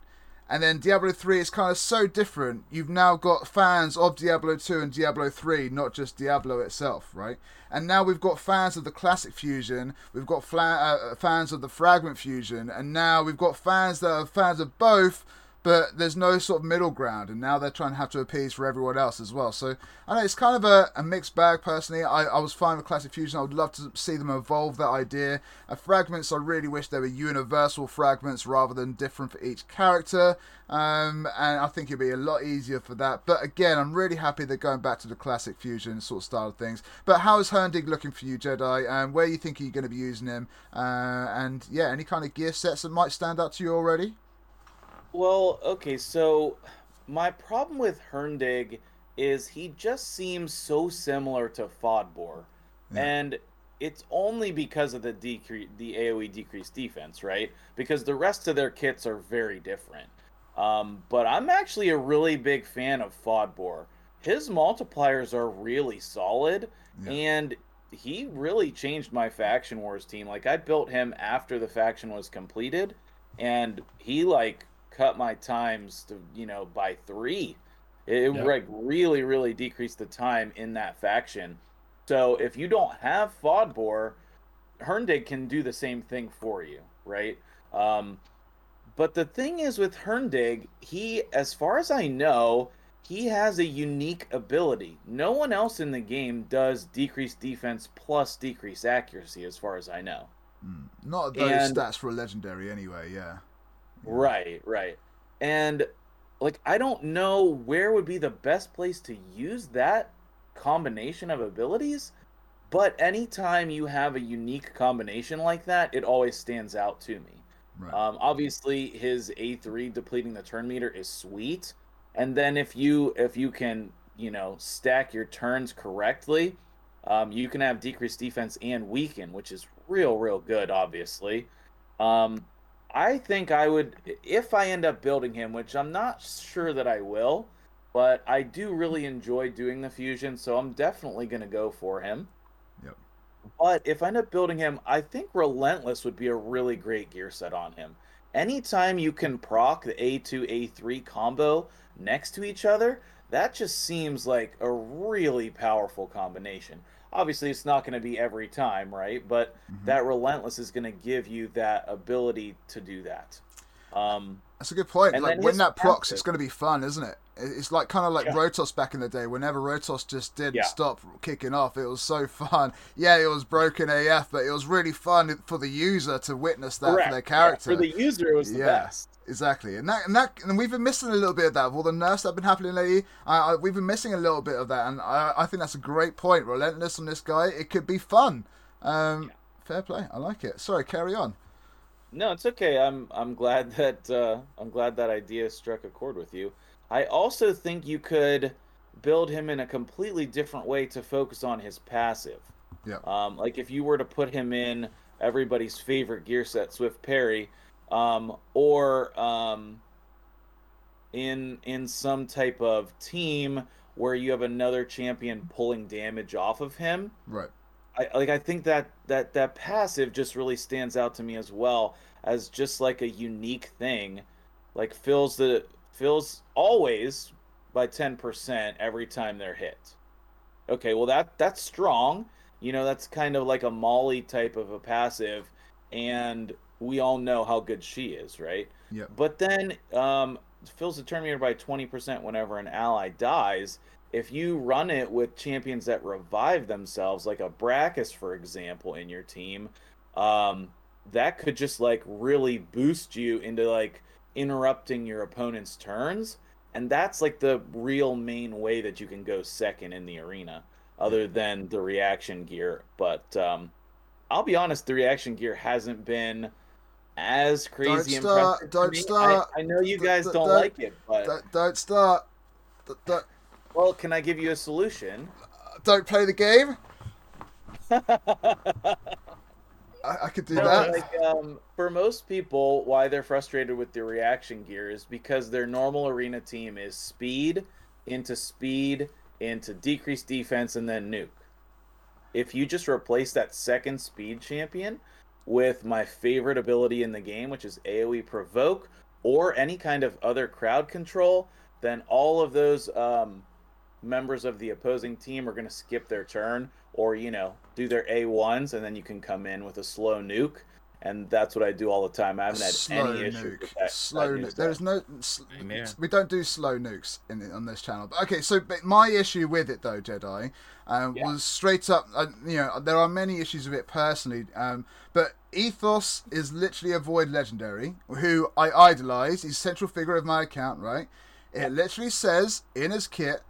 And then Diablo 3 is kind of so different. You've now got fans of Diablo 2 and Diablo 3, not just Diablo itself, right? And now we've got fans of the classic fusion, we've got fla- uh, fans of the fragment fusion, and now we've got fans that are fans of both, but there's no sort of middle ground. And now they're trying to have to appease for everyone else as well. So I know it's kind of a, a mixed bag personally. I, I was fine with classic fusion. I would love to see them evolve that idea. Uh, fragments, I really wish they were universal fragments rather than different for each character. Um, and I think it'd be a lot easier for that. But again, I'm really happy they're going back to the classic fusion sort of style of things. But how is Hurndig looking for you, Jedi? And where you think you're going to be using him? Uh, and yeah, any kind of gear sets that might stand out to you already? Well, okay, so my problem with Hurndig is he just seems so similar to Fodbor. Yeah. And it's only because of the decrease the AoE decreased defense, right? Because the rest of their kits are very different. Um, but I'm actually a really big fan of Fodbor. His multipliers are really solid, Yeah. and he really changed my faction wars team. Like I built him after the faction was completed, and he like cut my times to you know by three. It, Yeah. like really really decreased the time in that faction. So if you don't have Fodbor, Hurndig can do the same thing for you, right? Um, but the thing is with Hurndig, he, as far as I know, he has a unique ability. No one else in the game does decreased defense plus decreased accuracy, as far as I know. Mm. Not those And- stats for a legendary, anyway. Yeah. Right, right. And like I don't know where would be the best place to use that combination of abilities, but anytime you have a unique combination like that, it always stands out to me. Right. Um, obviously, his A3 depleting the turn meter is sweet, and then if you if you can you know stack your turns correctly, Um, you can have decreased defense and weaken, which is real, real good, obviously. Um, I think I would, if I end up building him, which I'm not sure that I will, but I do really enjoy doing the fusion, so I'm definitely going to go for him. Yep. But if I end up building him, I think Relentless would be a really great gear set on him. Anytime you can proc the A2 A3 combo next to each other, that just seems like a really powerful combination. Obviously, it's not going to be every time, right? But Mhm. that Relentless is going to give you that ability to do that. Um, That's a good point. Like when that procs, it's going to be fun, isn't it? It- It's like kind of like Yeah. Rotos back in the day. Whenever Rotos just didn't Yeah. stop kicking off, it was so fun. Yeah, it was broken AF, but it was really fun for the user to witness that correct. for their Yeah, character. for the user, it was the Yeah. best. Exactly, and that and that and we've been missing a little bit of that with all the nerfs that have been happening lately. I, I, we've been missing a little bit of that, and I, I think that's a great point. Relentless on this guy, it could be fun. Um, Fair play, I like it. Sorry, carry on. No, it's okay. I'm I'm glad that uh, I'm glad that idea struck a chord with you. I also think you could build him in a completely different way to focus on his passive. Yeah. Um, like if you were to put him in everybody's favorite gear set, Swift Parry, um, or um, in in some type of team where you have another champion pulling damage off of him. Right. I like I think that that that passive just really stands out to me as well as just like a unique thing. Like fills the fills always by 10% every time they're hit. Okay, well that that's strong. You know, that's kind of like a Molly type of a passive and we all know how good she is, right? Yep. But then um fills the meter by 20% whenever an ally dies if you run it with champions that revive themselves, like a Brakus, for example, in your team, um, that could just like really boost you into like interrupting your opponent's turns. And that's like the real main way that you can go second in the arena, other than the reaction gear. But um, I'll be honest, the reaction gear hasn't been as crazy start, impressive. to don't me. I- start, I, know you guys don't don't- like it, but Don't, don't start. Don't, well, can I give you a solution? don't play the game. I, I could do No, that. like um, for most people, why they're frustrated with the reaction gear is because their normal arena team is speed into speed into decreased defense and then nuke. If you just replace that second speed champion with my favorite ability in the game, which is AoE provoke or any kind of other crowd control, then all of those um, members of the opposing team are going to skip their turn or you know do their A1s and then you can come in with a slow nuke and that's what I do all the time. I haven't had slow any issue nuke. with that. slow that nuke. There is no. s- Same here. We don't do slow nukes in on this channel. But okay, so but my issue with it though, Jedi, um, Yeah. was straight up. Uh, you know, there are many issues with it personally. Um, but Ithos is literally a void legendary who I idolize. He's central figure of my account, right? It literally says in his kit,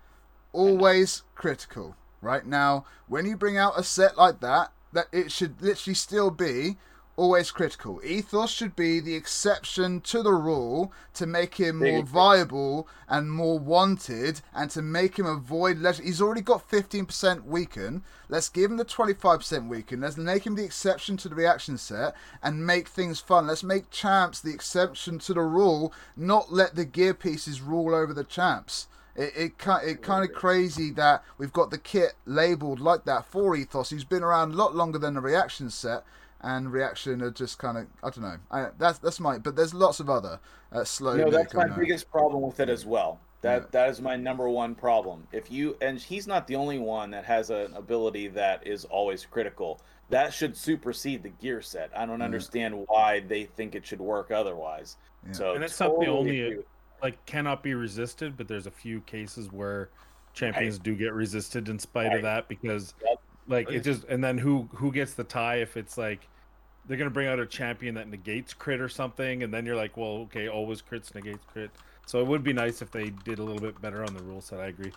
always critical. Right now, when you bring out a set like that, that it should literally still be always critical. Ithos should be the exception to the rule to make him more viable and more wanted and to make him avoid legend. He's already got 15% weaken. Let's give him the 25% weaken. Let's make him the exception to the reaction set and make things fun. Let's make champs the exception to the rule, not let the gear pieces rule over the champs. It it, it kind of crazy that we've got the kit labeled like that for Ithos. He's been around a lot longer than the reaction set, and reaction are just kind of I don't know. I, that's that's my. But there's lots of other uh, slow. No, that's my biggest problem with it as well. That Yeah. that is my number one problem. If you and he's not the only one that has an ability that is always critical. That should supersede the gear set. I don't understand why they think it should work otherwise. Yeah. So And it's not the only- agree like cannot be resisted, but there's a few cases where champions Right. do get resisted in spite Right. of that because Yep. like it just and then who who gets the tie if it's like they're gonna bring out a champion that negates crit or something and then you're like well okay always crits negates crit so it would be nice if they did a little bit better on the rule set I agree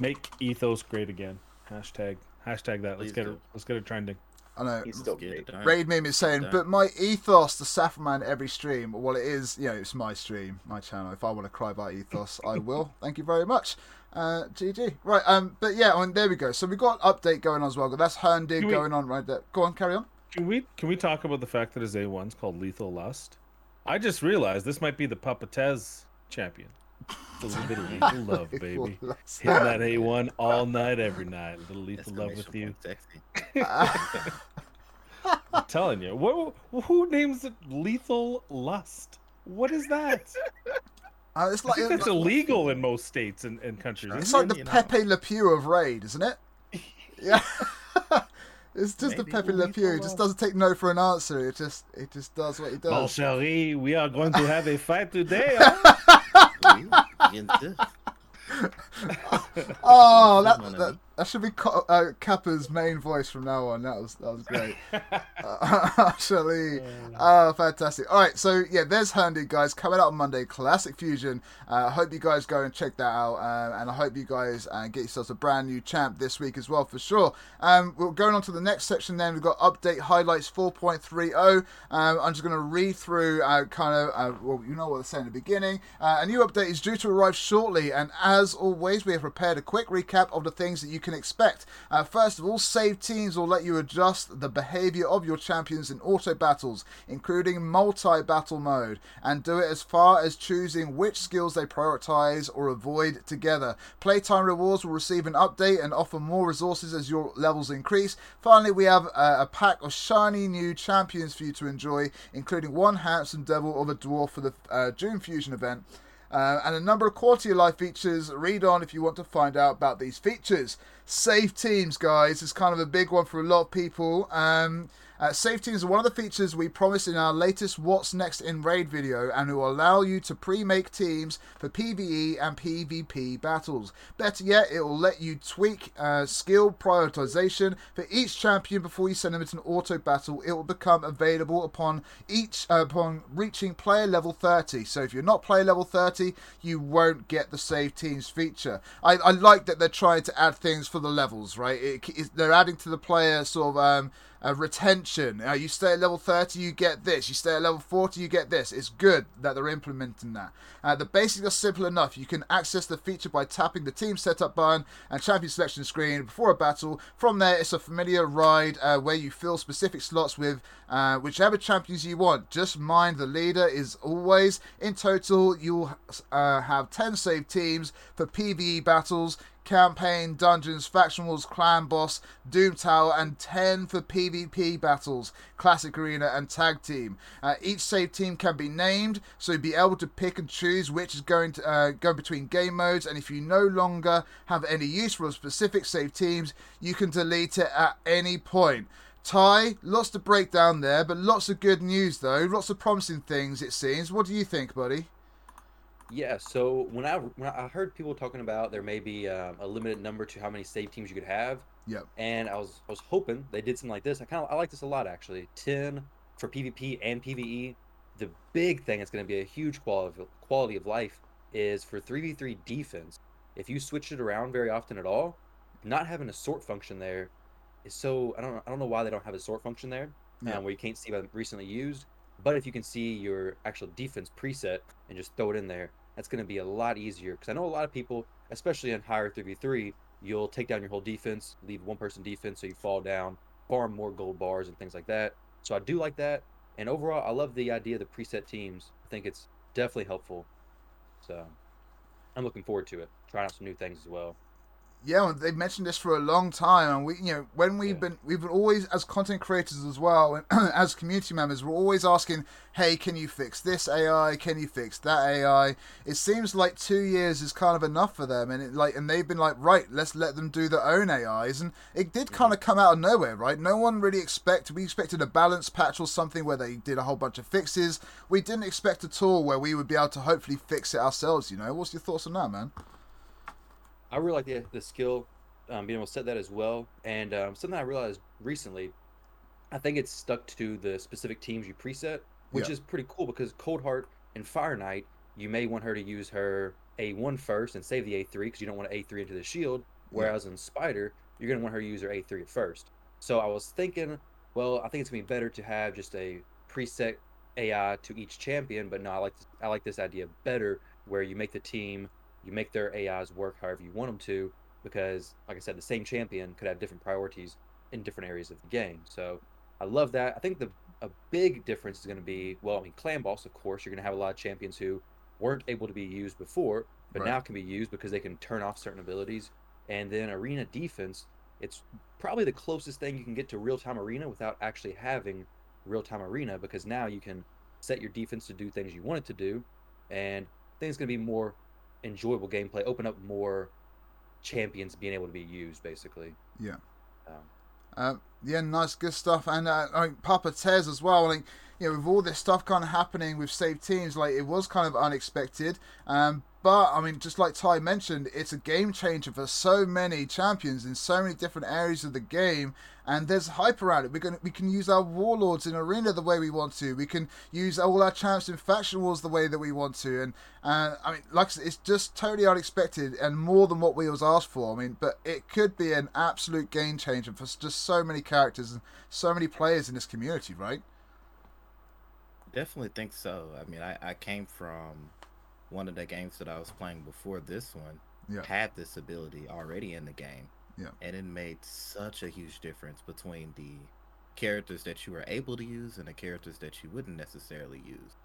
make Ithos great again hashtag hashtag that let's Please get do. it let's get it trending I know. He's still Get great. Raid Meme is saying, but my Ithos, the Saffron man every stream. Well, it is, you know, it's my stream, my channel. If I want to cry about ethos, I will. Thank you very much. Uh, GG. Right, um, but yeah, and there we go. So we've got update going on as well. That's Hurndig Can we- going on right there. Go on, carry on. Can we can we talk about the fact that his A1's called Lethal Lust? I just realized this might be the Papatez champion. It's a little bit of lethal love, baby. Hitting that A1 all night, every night. A little lethal love with you. point, Sexy. I'm telling you. What, who names it Lethal Lust? What is that? Uh, it's I like, think that's illegal in most states and, and countries. it's like the You know. Pepe Le Pew of Raid, isn't it? Yeah. It's just Maybe the Pepe Le Pew. It just doesn't take no for an answer. It just it just does what it it? Bon does. chéri, we are going to have a fight today. huh? Ooh, getting this. Oh, that, that, them. That should be Co- uh, Kappa's main voice from now on. That was that was great. uh, actually, oh, fantastic! All right, so yeah, there's Hurndig guys coming out on Monday. Classic Fusion. I uh, hope you guys go and check that out, uh, and I hope you guys uh, get yourselves a brand new champ this week as well for sure. Um, we're going on to the next section. Then we've got update highlights 4.30. Um, I'm just going to read through uh, kind of uh, well, you know what I said in the beginning. Uh, a new update is due to arrive shortly, and as always, we have prepared a quick recap of the things that you can expect. Uh, first of all, save teams will let you adjust the behavior of your champions in auto battles, including multi battle mode, and do it as far as choosing which skills they prioritize or avoid together. Playtime rewards will receive an update and offer more resources as your levels increase. Finally, we have uh, a pack of shiny new champions for you to enjoy, including one handsome devil of a dwarf for the uh, June Fusion event. Uh, and a number of quality of life features. Read on if you want to find out about these features. Save teams, guys, is kind of a big one for a lot of people. Um, uh, teams are one of the features we promised in our latest What's Next in Raid video, and it will allow you to pre-make teams for PvE and PvP battles. Better yet, it will let you tweak uh, skill prioritization for each champion before you send them into an auto battle. It will become available upon each uh, upon reaching player level 30. So if you're not player level 30, you won't get the save teams feature. I, I like that they're trying to add things for the levels, right? It, it, they're adding to the player sort of um, uh, retention. Uh, you stay at level 30, you get this. You stay at level 40, you get this. It's good that they're implementing that. Uh, the basics are simple enough. You can access the feature by tapping the team setup button and champion selection screen before a battle. From there, it's a familiar ride uh, where you fill specific slots with uh, whichever champions you want. Just mind the leader is always. In total, you'll uh, have 10 save teams for PvE battles campaign, dungeons, faction wars, clan boss, Doom Tower, and 10 for PvP battles, classic arena, and tag team. Uh, each save team can be named, so be able to pick and choose which is going to uh, go between game modes. And if you no longer have any use for specific save teams, you can delete it at any point. Ty, lots to break down there, but lots of good news though. Lots of promising things, it seems. What do you think, buddy? Yeah, so when I when I heard people talking about there may be um, a limited number to how many save teams you could have, Yep. and I was I was hoping they did something like this. I kind of I like this a lot actually. Ten for PvP and PvE. The big thing that's going to be a huge quality of, quality of life is for three v three defense. If you switch it around very often at all, not having a sort function there is so I don't I don't know why they don't have a sort function there, Yeah. um, where you can't see what recently used. But if you can see your actual defense preset and just throw it in there, that's going to be a lot easier. Because I know a lot of people, especially in higher 3v3, you'll take down your whole defense, leave one person defense so you fall down, farm more gold bars and things like that. So I do like that. And overall, I love the idea of the preset teams. I think it's definitely helpful. So I'm looking forward to it. Trying out some new things as well. Yeah, they've mentioned this for a long time, and we, you know, when we've Yeah. been, we've been always as content creators as well, and as community members, we're always asking, "Hey, can you fix this AI? Can you fix that AI?" It seems like two years is kind of enough for them, and it, like, and they've been like, "Right, let's let them do their own AIs," and it did kind of come out of nowhere, right? No one really expected. We expected a balance patch or something where they did a whole bunch of fixes. We didn't expect at all where we would be able to hopefully fix it ourselves. You know, what's your thoughts on that, man? I really like the, the skill, um, being able to set that as well. And um, something I realized recently, I think it's stuck to the specific teams you preset, which Yeah. is pretty cool because Coldheart and Fire Knight, you may want her to use her A1 first and save the A3 because you don't want to A3 into the shield. Whereas in Spider, you're going to want her to use her A3 at first. So I was thinking, well, I think it's gonna be better to have just a preset AI to each champion. But no, I like this, I like this idea better, where you make the team, you make their AIs work however you want them to, because like I said, the same champion could have different priorities in different areas of the game. So I love that. I think the a big difference is going to be well, I mean, clan boss, of course, you're going to have a lot of champions who weren't able to be used before, but Right. now can be used because they can turn off certain abilities. And then arena defense, it's probably the closest thing you can get to real time arena without actually having real time arena because now you can set your defense to do things you want it to do, and it's going to be more enjoyable gameplay, open up more champions being able to be used, basically. Yeah. Um, Um, yeah, nice, good stuff. And uh, I mean, Papa Tez as well. Like, you know, with all this stuff kind of happening with save teams, like it was kind of unexpected. Um, but I mean, just like Ty mentioned, it's a game changer for so many champions in so many different areas of the game, and there's hype around it. We're gonna we can use our warlords in arena the way we want to. We can use all our champs in faction wars the way that we want to. And uh, I mean, like it's just totally unexpected and more than what we was asked for. I mean, but it could be an absolute game changer for just so many characters and so many players in this community, right? Definitely think so. I mean, I, I came from one of the games that I was playing before this one Yeah. had this ability already in the game. Yeah. And it made such a huge difference between the characters that you were able to use and the characters that you wouldn't necessarily use.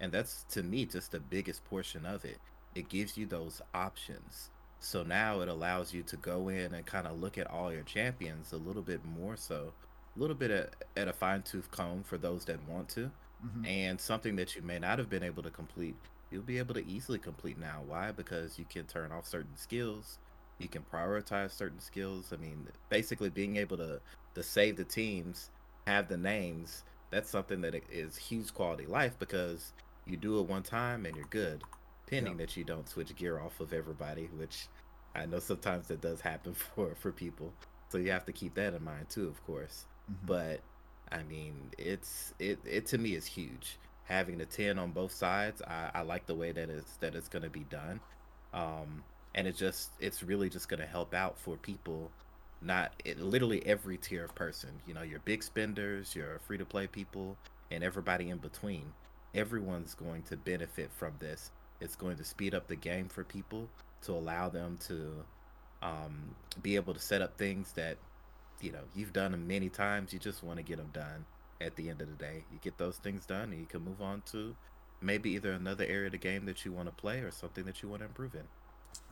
And that's to me just the biggest portion of it. It gives you those options. So now it allows you to go in and kind of look at all your champions a little bit more so, a little bit at, at a fine tooth comb for those that want to hmm and something that you may not have been able to complete you'll be able to easily complete now. Why? Because you can turn off certain skills. You can prioritize certain skills. I mean basically being able to to save the teams have the names that's something that is huge quality life because you do it one time and you're good pending that you don't switch gear off of everybody which i know sometimes that does happen for for people. So you have to keep that in mind too of course. Mm-hmm. but I mean, it's it it to me is huge. Having the ten on both sides, I, I like the way that it's that it's gonna be done, um, and it just it's really just gonna help out for people, not it, literally every tier of person. You know, your big spenders, your free to play people, and everybody in between. Everyone's going to benefit from this. It's going to speed up the game for people to allow them to um, be able to set up things that you know you've done them many times you just want to get them done at the end of the day you get those things done and you can move on to maybe either another area of the game that you want to play or something that you want to improve in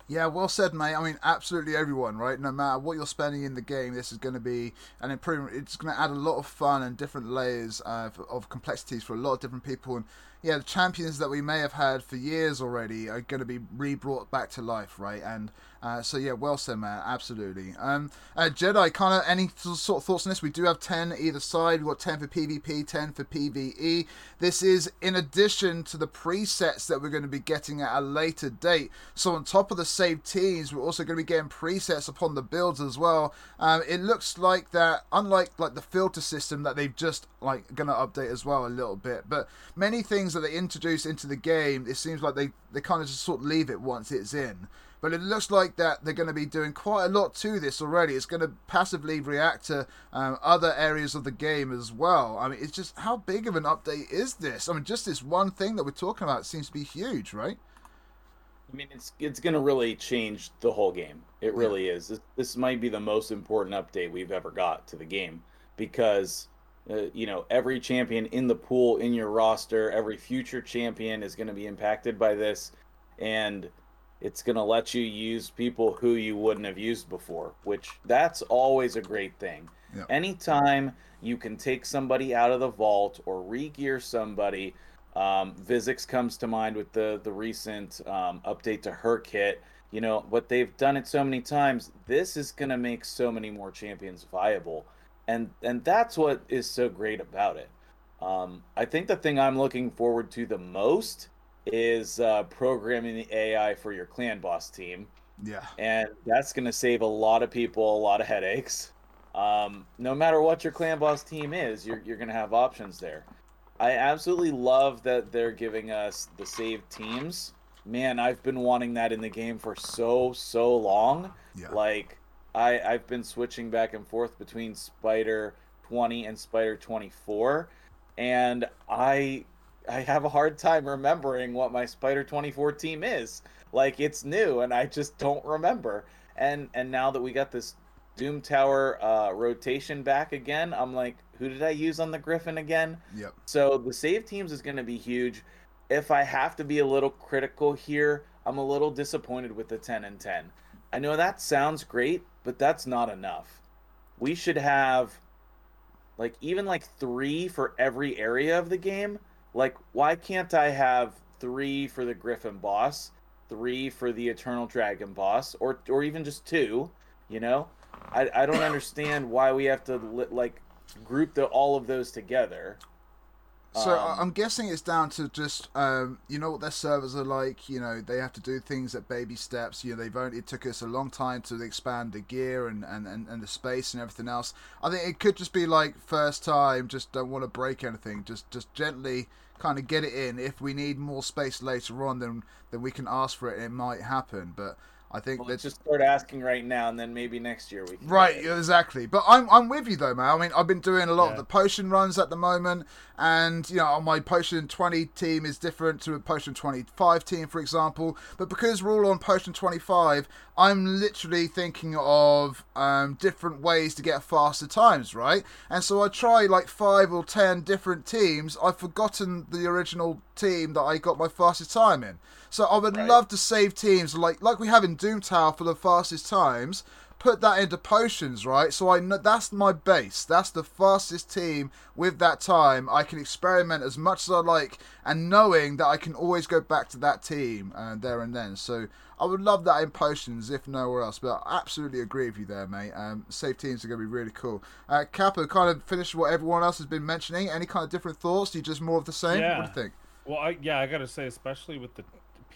Yeah, well said, mate. I mean, absolutely everyone, right? No matter what you're spending in the game, this is going to be an improvement. It's going to add a lot of fun and different layers uh, of, of complexities for a lot of different people. And yeah, the champions that we may have had for years already are going to be re-brought back to life, right? And uh, so yeah, well said, man. Absolutely. Um, uh, Jedi, kind of any sort of thoughts on this? We do have ten either side. We've got ten for PvP, ten for PvE. This is in addition to the presets that we're going to be getting at a later date. So on top of the save teams, we're also going to be getting presets upon the builds as well. Um, it looks like that, unlike like the filter system that they've just like going to update as well a little bit, but many things that they introduce into the game, it seems like they they kind of just sort of leave it once it's in. But it looks like that they're going to be doing quite a lot to this already. It's going to passively react to um, other areas of the game as well. I mean, it's just how big of an update is this? I mean, just this one thing that we're talking about seems to be huge, right? I mean, it's it's gonna really change the whole game. It really is. This, this might be the most important update we've ever got to the game because, uh, you know, every champion in the pool in your roster, every future champion is going to be impacted by this, and it's going to let you use people who you wouldn't have used before, which that's always a great thing. Yeah. Anytime you can take somebody out of the vault or re-gear somebody um, Visix comes to mind with the the recent um, update to her kit. You know, but they've done it so many times. This is gonna make so many more champions viable, and and that's what is so great about it. Um, I think the thing I'm looking forward to the most is uh, programming the AI for your clan boss team Yeah. and that's going to save a lot of people a lot of headaches. Um, no matter what your clan boss team is, you're you're going to have options there. I absolutely love that they're giving us the saved teams. Man, I've been wanting that in the game for so so long. Yeah. Like I I've been switching back and forth between Spider, 20 and Spider 24, and I I have a hard time remembering what my Spider 24 team is. Like it's new and I just don't remember. And and now that we got this Doom Tower uh, rotation back again, I'm like, who did I use on the Griffin again? Yep. So the save teams is going to be huge. If I have to be a little critical here, I'm a little disappointed with the 10 and 10. I know that sounds great, but that's not enough. We should have like even like 3 for every area of the game. Like why can't I have 3 for the Griffin boss, 3 for the Eternal Dragon boss or or even just 2, you know? I I don't understand why we have to li- like group the all of those together. So Um, I'm guessing it's down to just um, you know what their servers are like. You know they have to do things at baby steps. You know they've only it took us a long time to expand the gear and, and, and, and the space and everything else. I think it could just be like first time, just don't want to break anything. Just just gently kind of get it in. If we need more space later on, then then we can ask for it. and It might happen, but I think Well, that let's just start asking right now, and then maybe next year we can. Right, exactly. But I'm I'm with you though, man. I mean, I've been doing a lot of the potion runs at the moment, and you know, my potion 20 team is different to a potion 25 team, for example. But because we're all on potion 25, I'm literally thinking of um, different ways to get faster times, right? And so I try like five or ten different teams. I've forgotten the original team that I got my fastest time in. So I would Right. love to save teams like like we have in Doom Tower for the fastest times. Put that into potions, right? So I know that's my base. That's the fastest team with that time. I can experiment as much as I like, and knowing that I can always go back to that team uh, there and then. So I would love that in potions, if nowhere else. But I absolutely agree with you there, mate. Um, save teams are going to be really cool. Uh, Kappa, kind of finish what everyone else has been mentioning. Any kind of different thoughts? Do you just more of the same? What do you think? Well, I yeah, I gotta say, especially with the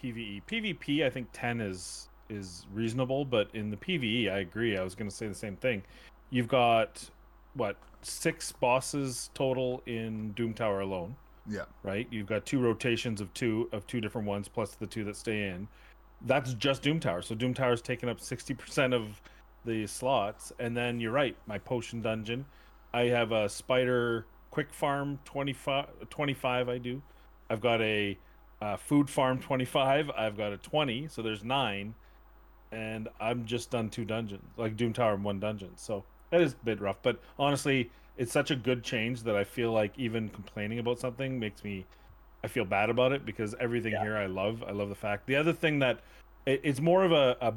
PVE, PvP, I think ten is is reasonable, but in the PVE, I agree. I was gonna say the same thing. You've got what six bosses total in Doom Tower alone, Yeah. right? You've got two rotations of two of two different ones plus the two that stay in. That's just Doom Tower. So Doom Tower's taken up sixty percent of the slots, and then you're right. My potion dungeon, I have a spider quick farm 25, 25 I do. I've got a uh, food farm 25. I've got a 20. So there's nine. And I'm just done two dungeons, like Doom Tower and one dungeon. So that is a bit rough. But honestly, it's such a good change that I feel like even complaining about something makes me, I feel bad about it because everything Yeah. here I love. I love the fact. The other thing that it, it's more of a, a,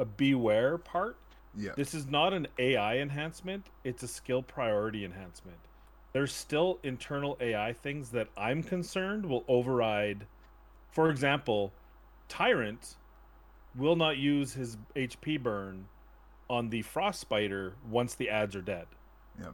a beware part Yeah. this is not an AI enhancement, it's a skill priority enhancement. There's still internal AI things that I'm concerned will override. For example, Tyrant will not use his HP burn on the Frost Spider once the ads are dead. Yeah.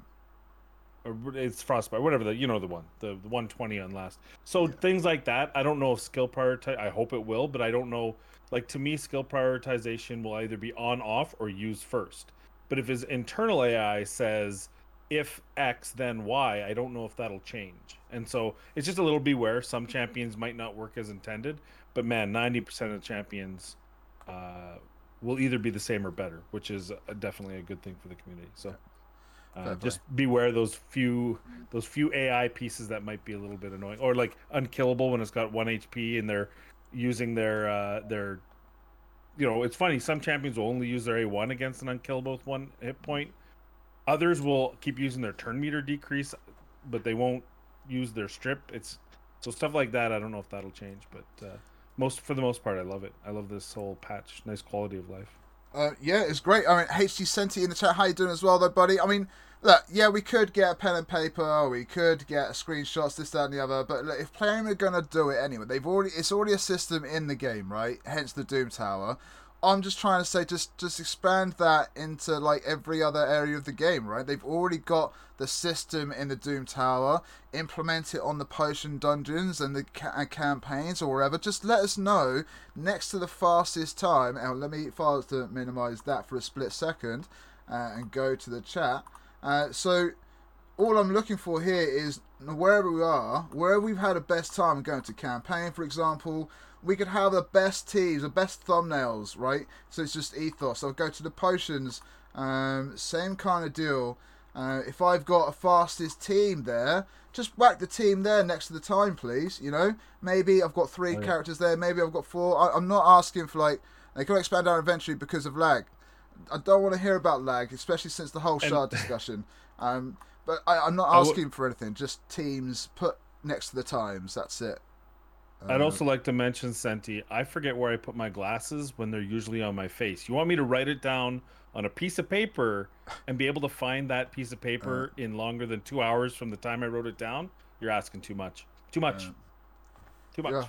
Or it's Frostbite, whatever the you know the one, the, the 120 on last. So Yeah. things like that, I don't know if skill prioritize. I hope it will, but I don't know. Like to me, skill prioritization will either be on, off, or use first. But if his internal AI says if X then Y, I don't know if that'll change. And so it's just a little beware. Some champions might not work as intended, but man, 90% of the champions uh, will either be the same or better, which is uh definitely a good thing for the community. So uh, just beware those few those few AI pieces that might be a little bit annoying, or like unkillable when it's got one HP and they're using their uh, their. You know, it's funny. Some champions will only use their A1 against an unkillable with one hit point. Others will keep using their turn meter decrease, but they won't use their strip. It's so stuff like that. I don't know if that'll change, but uh, most for the most part, I love it. I love this whole patch. Nice quality of life. Uh, yeah, it's great. I mean, HT Senti in the chat. How you doing as well, though, buddy? I mean, look, yeah, we could get a pen and paper, we could get screenshots, this, that, and the other. But look, if Plarium are gonna do it anyway, they've already it's already a system in the game, right? Hence the Doom Tower. I'm just trying to say, just just expand that into like every other area of the game, right? They've already got the system in the Doom Tower. Implement it on the potion dungeons and the ca- campaigns or whatever. Just let us know next to the fastest time. And let me, was to minimize that for a split second, uh, and go to the chat. Uh, so all I'm looking for here is wherever we are, wherever we've had a best time going to campaign, for example, we could have the best teams, the best thumbnails, right? So it's just ethos. I'll go to the potions, um, same kind of deal. Uh, if I've got a fastest team there, just whack the team there next to the time, please. You know, maybe I've got three Oh, yeah. characters there, maybe I've got four. I, I'm not asking for like they can expand out eventually because of lag. I don't want to hear about lag, especially since the whole shard discussion. Um, but I, I'm not I w- asking for anything. Just teams put next to the times. That's it. I'd Uh, also like to mention, Senti, I forget where I put my glasses when they're usually on my face. You want me to write it down on a piece of paper and be able to find that piece of paper Uh. in longer than two hours from the time I wrote it down? You're asking too much. Too much. Uh, too much. yeah.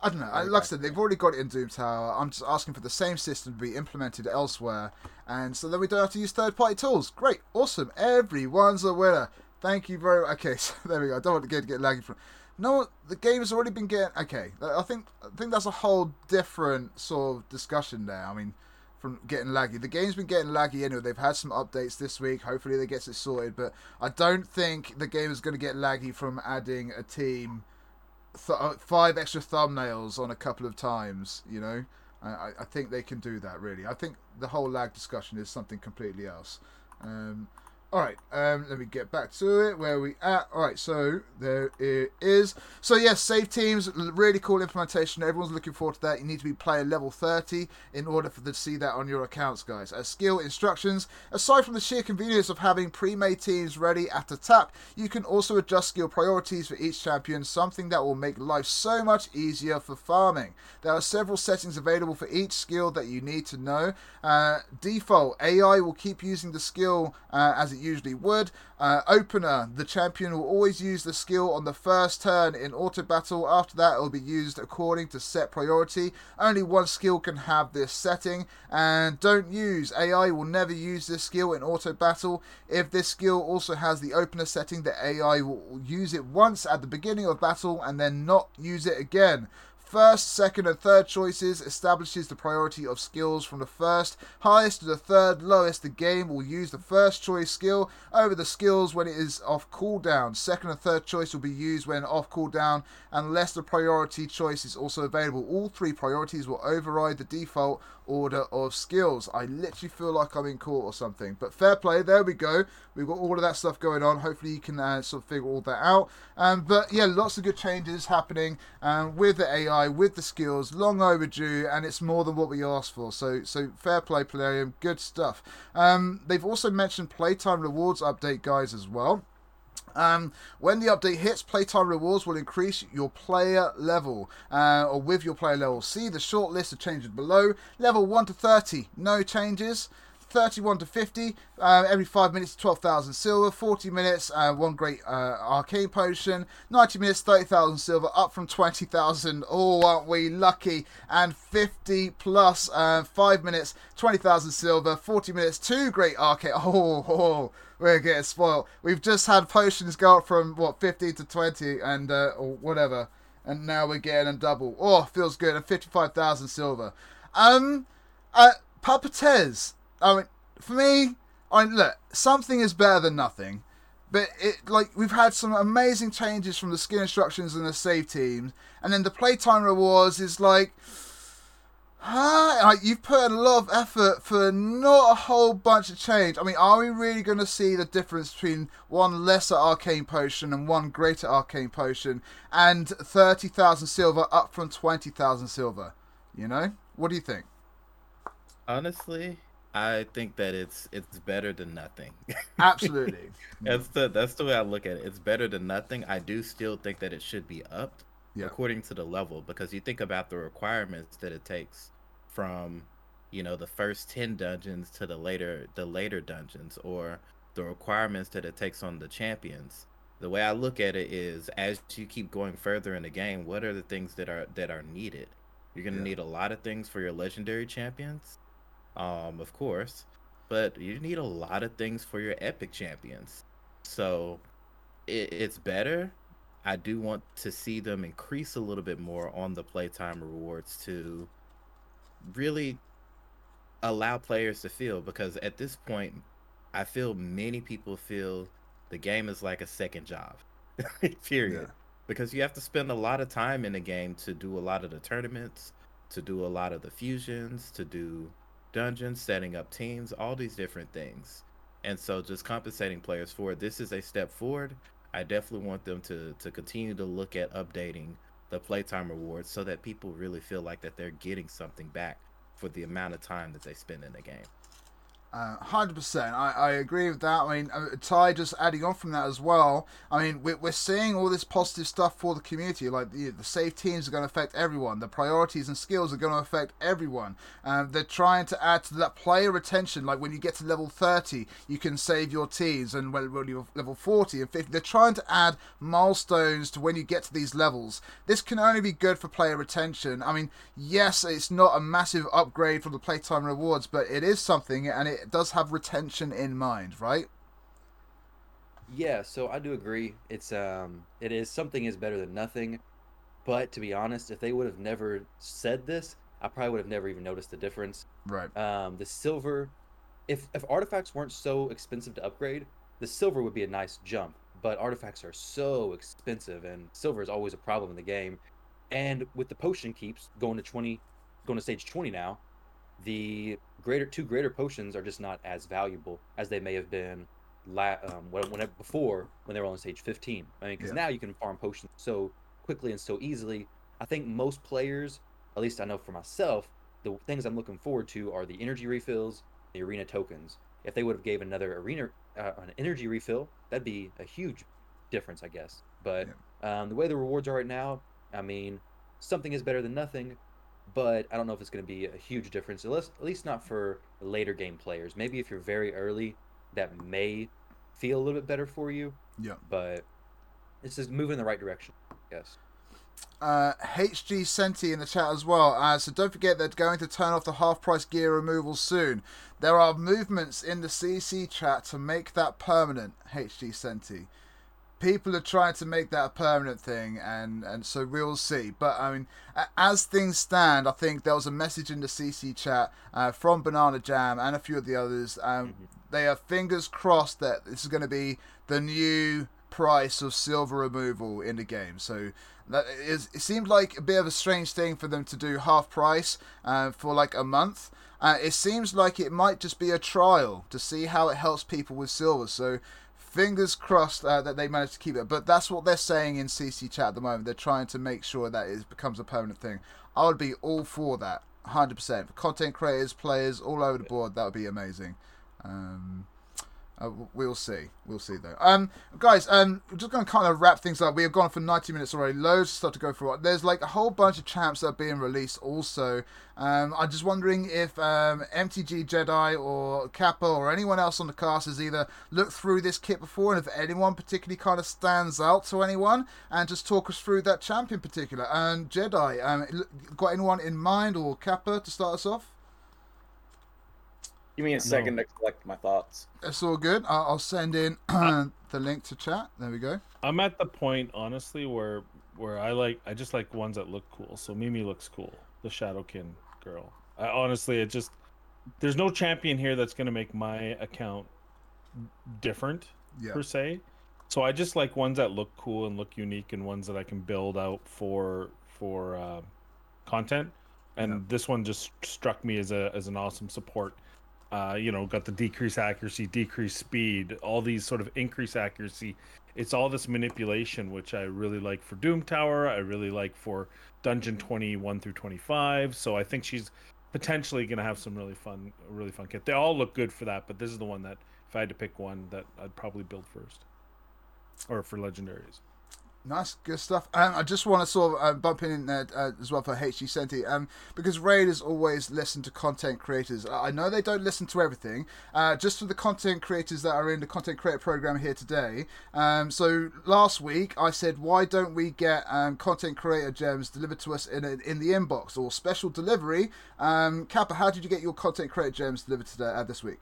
I don't know. I, like I said, they've already got it in Doom Tower. I'm just asking for the same system to be implemented elsewhere, and so then we don't have to use third-party tools. Great, awesome. Everyone's a winner. Thank you very. Okay, so there we go. I don't want the game to get laggy from. No, the game has already been getting. Okay, I think I think that's a whole different sort of discussion there. I mean, from getting laggy, the game's been getting laggy anyway. They've had some updates this week. Hopefully, they get it sorted. But I don't think the game is going to get laggy from adding a team th- uh, five extra thumbnails on a couple of times. You know, I, I- think they can do that. Really, I think the whole lag discussion is something completely else. Um, all right, um, let me get back to it. Where are we at? All right, so there it is. So yes, save teams, really cool implementation. Everyone's looking forward to that. You need to be player level 30 in order for them to see that on your accounts, guys. As skill instructions, aside from the sheer convenience of having pre-made teams ready at a tap, you can also adjust skill priorities for each champion, something that will make life so much easier for farming. There are several settings available for each skill that you need to know. Uh, default AI will keep using the skill uh, as it usually would. Uh, opener, the champion will always use the skill on the first turn in auto battle. After that, it will be used according to set priority. Only one skill can have this setting, and don't use AI will never use this skill in auto battle. If this skill also has the opener setting, the AI will use it once at the beginning of battle and then not use it again. First, second, and third choices establishes the priority of skills from the first highest to the third lowest. The game will use the first choice skill over the skills when it is off cooldown. Second and third choice will be used when off cooldown unless the priority choice is also available. All three priorities will override the default order of skills. I literally feel like I'm in court or something. But fair play, there we go. We've got all of that stuff going on. Hopefully, you can uh, sort of figure all that out. Um, but yeah, lots of good changes happening um, with the AI, with the skills, long overdue, and it's more than what we asked for. So, so fair play, Plarium. Good stuff. Um, they've also mentioned playtime rewards update, guys, as well. Um, when the update hits, playtime rewards will increase your player level, uh, or with your player level. See the short list of changes below. Level 1 to 30, no changes. 31 to 50, uh, every 5 minutes, 12,000 silver. 40 minutes, uh, one great uh, arcane potion. 90 minutes, 30,000 silver, up from 20,000. Oh, aren't we lucky? And 50 plus, uh, 5 minutes, 20,000 silver. 40 minutes, two great arcane. Oh, oh, we're getting spoiled. We've just had potions go up from, what, 50 to 20 and, uh, whatever. And now we're getting a double. Oh, feels good. And 55,000 silver. Um, uh, Puppeteers. I mean, for me, I mean, look, something is better than nothing. But it like we've had some amazing changes from the skill instructions and the save teams, and then the playtime rewards is like, huh? Like you've put a lot of effort for not a whole bunch of change. I mean, are we really going to see the difference between one lesser arcane potion and one greater arcane potion, and thirty thousand silver up from twenty thousand silver? You know, what do you think? Honestly, I think that it's it's better than nothing. Absolutely. that's the that's the way I look at it. It's better than nothing. I do still think that it should be upped Yeah. according to the level because you think about the requirements that it takes from you know the first 10 dungeons to the later the later dungeons or the requirements that it takes on the champions. The way I look at it is as you keep going further in the game, what are the things that are that are needed? You're going to Yeah. need a lot of things for your legendary champions. Um of course, but you need a lot of things for your epic champions. So it, it's better. I do want to see them increase a little bit more on the playtime rewards to really allow players to feel because at this point I feel many people feel the game is like a second job. Period. Yeah. Because you have to spend a lot of time in the game to do a lot of the tournaments, to do a lot of the fusions, to do dungeons, setting up teams, all these different things. And so just compensating players for it, this is a step forward. I definitely want them to to continue to look at updating the playtime rewards so that people really feel like that they're getting something back for the amount of time that they spend in the game. Uh, Hundred percent, I, I agree with that. I mean, uh, Ty just adding on from that as well. I mean, we're, we're seeing all this positive stuff for the community. Like the, the safe teams are going to affect everyone. The priorities and skills are going to affect everyone. Um, they're trying to add to that player retention. Like when you get to level thirty, you can save your teams, and when, when you're level forty and fifty, they're trying to add milestones to when you get to these levels. This can only be good for player retention. I mean, yes, it's not a massive upgrade from the playtime rewards, but it is something, and it does have retention in mind, right? Yeah, so I do agree. It's um, it is something is better than nothing. But to be honest, if they would have never said this, I probably would have never even noticed the difference. Right. Um, the silver, if if artifacts weren't so expensive to upgrade, the silver would be a nice jump. But artifacts are so expensive, and silver is always a problem in the game. And with the potion keeps going to twenty, going to stage twenty now, the greater two greater potions are just not as valuable as they may have been la- um, when, when before when they were on stage 15 i mean because Yeah. now you can farm potions so quickly and so easily. I think most players at least i know for myself the things i'm looking forward to are the energy refills the arena tokens. If they would have gave another arena uh, an energy refill that'd be a huge difference i guess. But um, the way the rewards are right now i mean something is better than nothing but I don't know if it's going to be a huge difference, at least, at least not for later game players. Maybe if you're very early, that may feel a little bit better for you, Yeah. but it's just moving in the right direction, I guess. Uh, HG Senti in the chat as well. Uh, so don't forget they're going to turn off the half price gear removal soon. There are movements in the CC chat to make that permanent. HG Senti. People are trying to make that a permanent thing, and, and so we'll see. But I mean, as things stand, I think there was a message in the CC chat uh, from Banana Jam and a few of the others. Um, They are fingers crossed that this is going to be the new price of silver removal in the game. So that is it seemed like a bit of a strange thing for them to do half price uh, for like a month. Uh, it seems like it might just be a trial to see how it helps people with silver. So fingers crossed uh, that they manage to keep it. But that's what they're saying in CC chat at the moment. They're trying to make sure that it becomes a permanent thing. I would be all for that, hundred percent. For content creators, players, all over the board, that would be amazing. Um, uh, we'll see. We'll see though. Um, guys, um, we're just going to kind of wrap things up. We have gone for 90 minutes already. Loads of stuff to go through. There's like a whole bunch of champs that are being released also. Um, I'm just wondering if um, MTG Jedi or Kappa or anyone else on the cast has either looked through this kit before and if anyone particularly kind of stands out to anyone and just talk us through that champ in particular. And Jedi, um, got anyone in mind or Kappa to start us off? Give me a second to collect my thoughts. That's all good. I'll, I'll send in the link to chat. There we go. I'm at the point, honestly, where where I like I just like ones that look cool. So Mimi looks cool, the Shadowkin girl. I honestly, it just there's no champion here that's gonna make my account different Yeah. per se. So I just like ones that look cool and look unique, and ones that I can build out for for uh, content. And Yeah. this one just struck me as a as an awesome support. Uh, you know, got the decrease accuracy, decrease speed, all these sort of increase accuracy. It's all this manipulation, which I really like for Doom Tower. I really like for Dungeon 21 through 25. So I think she's potentially going to have some really fun, really fun kit. They all look good for that, but this is the one that, if I had to pick one, that I'd probably build first, or for legendaries. Nice, good stuff. Um, I just want to sort of uh, bump in there uh, as well for HG Senti, um, because Raiders always listen to content creators. I I know they don't listen to everything. Uh, just for the content creators that are in the content creator program here today. Um, so last week I said, why don't we get um, content creator gems delivered to us in a, in the inbox or special delivery? Um, Kappa, how did you get your content creator gems delivered today uh, this week?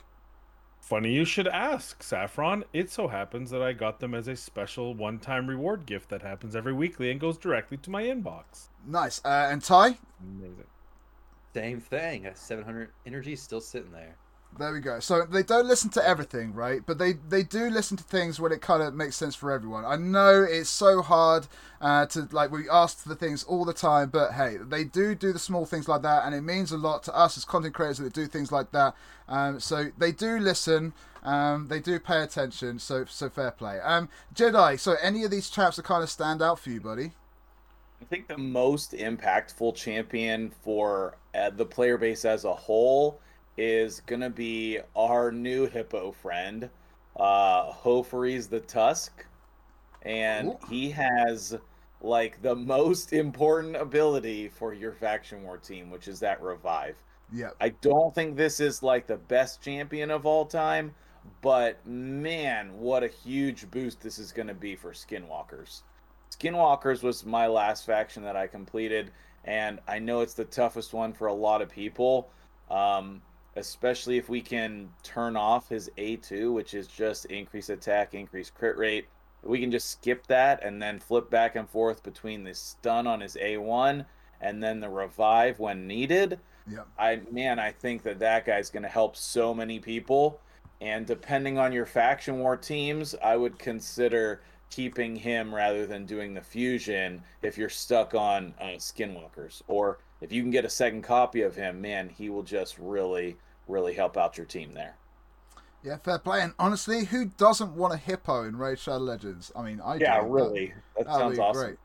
Funny you should ask, Saffron. It so happens that I got them as a special one time reward gift that happens every weekly and goes directly to my inbox. Nice. Uh, and Ty, Amazing. Same thing. 700 energy still sitting there. There we go. So they don't listen to everything, right? But they they do listen to things when it kind of makes sense for everyone. I know it's so hard uh, to like we ask for things all the time, but hey, they do do the small things like that, and it means a lot to us as content creators that do things like that. Um, so they do listen. Um, they do pay attention. So so fair play. Um, Jedi. So any of these chaps that kind of stand out for you, buddy? I think the most impactful champion for uh, the player base as a whole is gonna be our new hippo friend, uh, the Tusk, and Ooh. he has like the most important ability for your faction war team, which is that revive. Yeah. I don't think this is like the best champion of all time, but man, what a huge boost this is to be for Skinwalkers. Skinwalkers was my last faction that I completed, and I know it's the toughest one for a lot of people, um, especially if we can turn off his A2, which is just increase attack, increase crit rate. We can just skip that and then flip back and forth between the stun on his A1 and then the revive when needed. Yeah. I man, I think that that guy's going to help so many people. And depending on your faction war teams, I would consider keeping him rather than doing the fusion if you're stuck on uh, Skinwalkers. Or if you can get a second copy of him, man, he will just really, really help out your team there. Yeah, fair play. And honestly, who doesn't want a hippo in Raid Shadow Legends? I mean, I Yeah, do. really. That sounds awesome. great.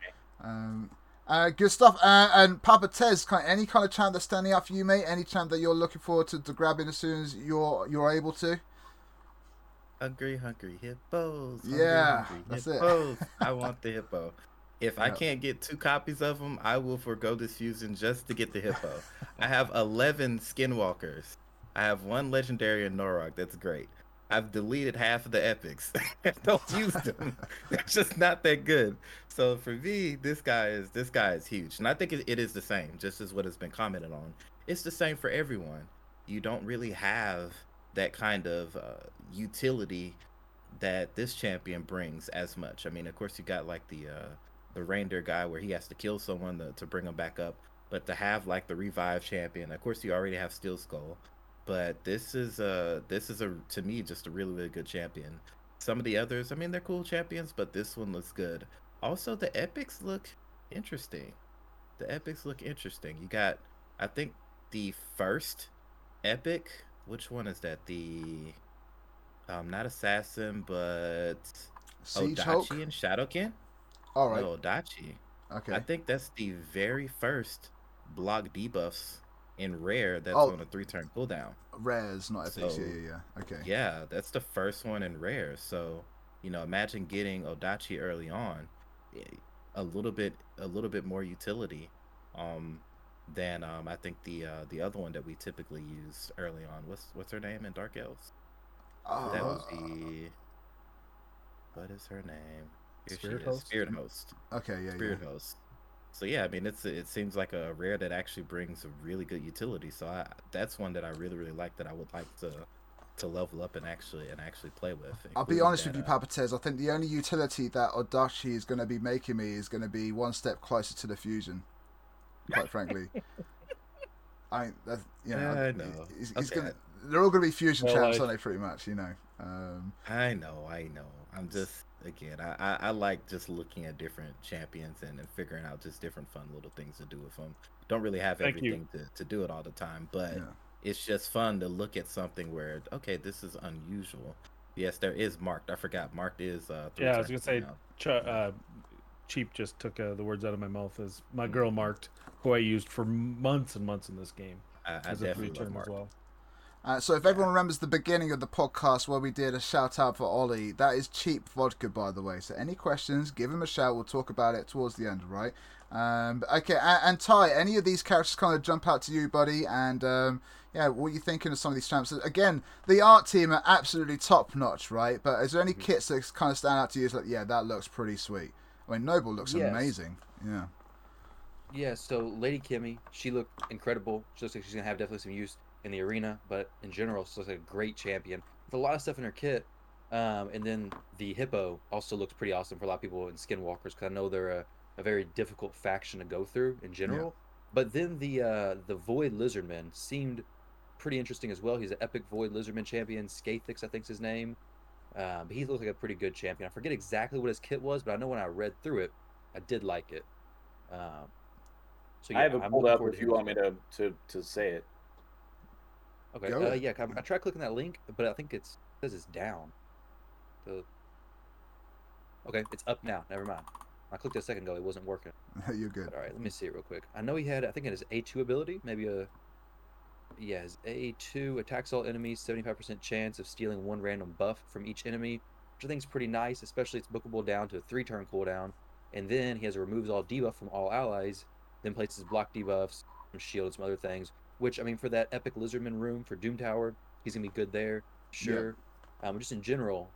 Um, uh, good stuff. Uh, and Papa Tez, kind any kind of champ that's standing out for you, mate? Any champ that you're looking forward to, to grabbing as soon as you're you're able to? Hungry, hungry hippos. hungry, Yeah, hungry that's it. I want the hippo. If I can't get two copies of them, I will forego this fusion just to get the hippo. I have 11 skinwalkers. I have one legendary in Norok. That's great. I've deleted half of the epics. Don't use them. They're just not that good. So for me, this guy is this guy is huge, and I think it, it is the same. Just as what has been commented on, it's the same for everyone. You don't really have that kind of uh, utility that this champion brings as much. I mean, of course, you got like the uh, the reindeer guy where he has to kill someone to, to bring him back up, but to have like the revive champion, of course, you already have Steel Skull. But this is a this is a to me just a really really good champion. Some of the others, I mean, they're cool champions, but this one looks good. Also, the epics look interesting. The epics look interesting. You got, I think, the first epic. Which one is that? The um, not assassin, but Siege Hulk. Odachi and Shadowkin. All right. No, Odachi. Okay. I think that's the very first block debuffs in rare that's Oh. on a three turn cooldown. Rares, not epics. So, yeah, yeah, yeah. Okay. Yeah, that's the first one in rare. So, you know, imagine getting Odachi early on, eh, a little bit, a little bit more utility, um, than um, I think the uh, the other one that we typically use early on. What's what's her name in Dark Elves? That would Uh, be. What is her name? Here Spirit. Host? Spirit Host. okay, yeah, Spirit yeah. Host. So yeah, I mean, it's it seems like a rare that actually brings a really good utility. So I, that's one that I really really like that I would like to to level up and actually and actually play with. I'll be honest that, with you, uh, Papa Tez. I think the only utility that Odachi is going to be making me is going to be one step closer to the fusion. Quite frankly, I, that's, you know, Yeah, I know. He's, he's Okay. gonna, they're all going to be fusion Well, champs, I- aren't they? Pretty much, you know. Um, I know, I know. I'm just again, I, I, I like just looking at different champions and, and figuring out just different fun little things to do with them. Don't really have Thank you. everything to, to do it all the time, but yeah. it's just fun to look at something where okay, this is unusual. Yes, there is marked. I forgot marked is uh Yeah, I was gonna say. Ch- uh, Cheap just took uh, the words out of my mouth as my Mm-hmm. girl marked, who I used for months and months in this game I, I as a free three love turn marked. as well. Uh, so if everyone remembers the beginning of the podcast where we did a shout out for Ollie, that is cheap vodka, by the way. So any questions, give him a shout. We'll talk about it towards the end, right? Um, okay, and, and Ty, any of these characters kind of jump out to you, buddy? And um, yeah, what are you thinking of some of these champs? Again, the art team are absolutely top notch, right? But is there any kits that kind of stand out to you? It's like, yeah, that looks pretty sweet. I mean, Noble looks Yes. amazing. Yeah. Yeah, so Lady Kimi, she looked incredible. She looks like she's gonna have definitely some use in the arena, but in general, she looks like a great champion with a lot of stuff in her kit. Um, and then the hippo also looks pretty awesome for a lot of people in Skinwalkers because I know they're a, a very difficult faction to go through in general. But then the uh, the Void lizardman seemed pretty interesting as well. He's an Epic Void Lizardman champion. Skathix, I think's his name. Um, but he looked like a pretty good champion. I forget exactly what his kit was, but I know when I read through it, I did like it. Um, so I have it I'm pulled looking up forward if you want me to to to say it. Okay. Uh, yeah, I, I tried clicking that link, but I think it's it says it's down. So, okay, it's up now. Never mind. I clicked it a second ago. It wasn't working. You're good. But all right, let me see it real quick. I know he had. I think it is A2 ability, maybe a. Yeah, his A2 attacks all enemies, 75% chance of stealing one random buff from each enemy, which I think is pretty nice. Especially it's bookable down to a three-turn cooldown, and then he has a removes all debuff from all allies, then places block debuffs, some shield, and some other things. Which I mean, for that epic lizardman room for Doom Tower, he's gonna be good there, sure. Um, just in general,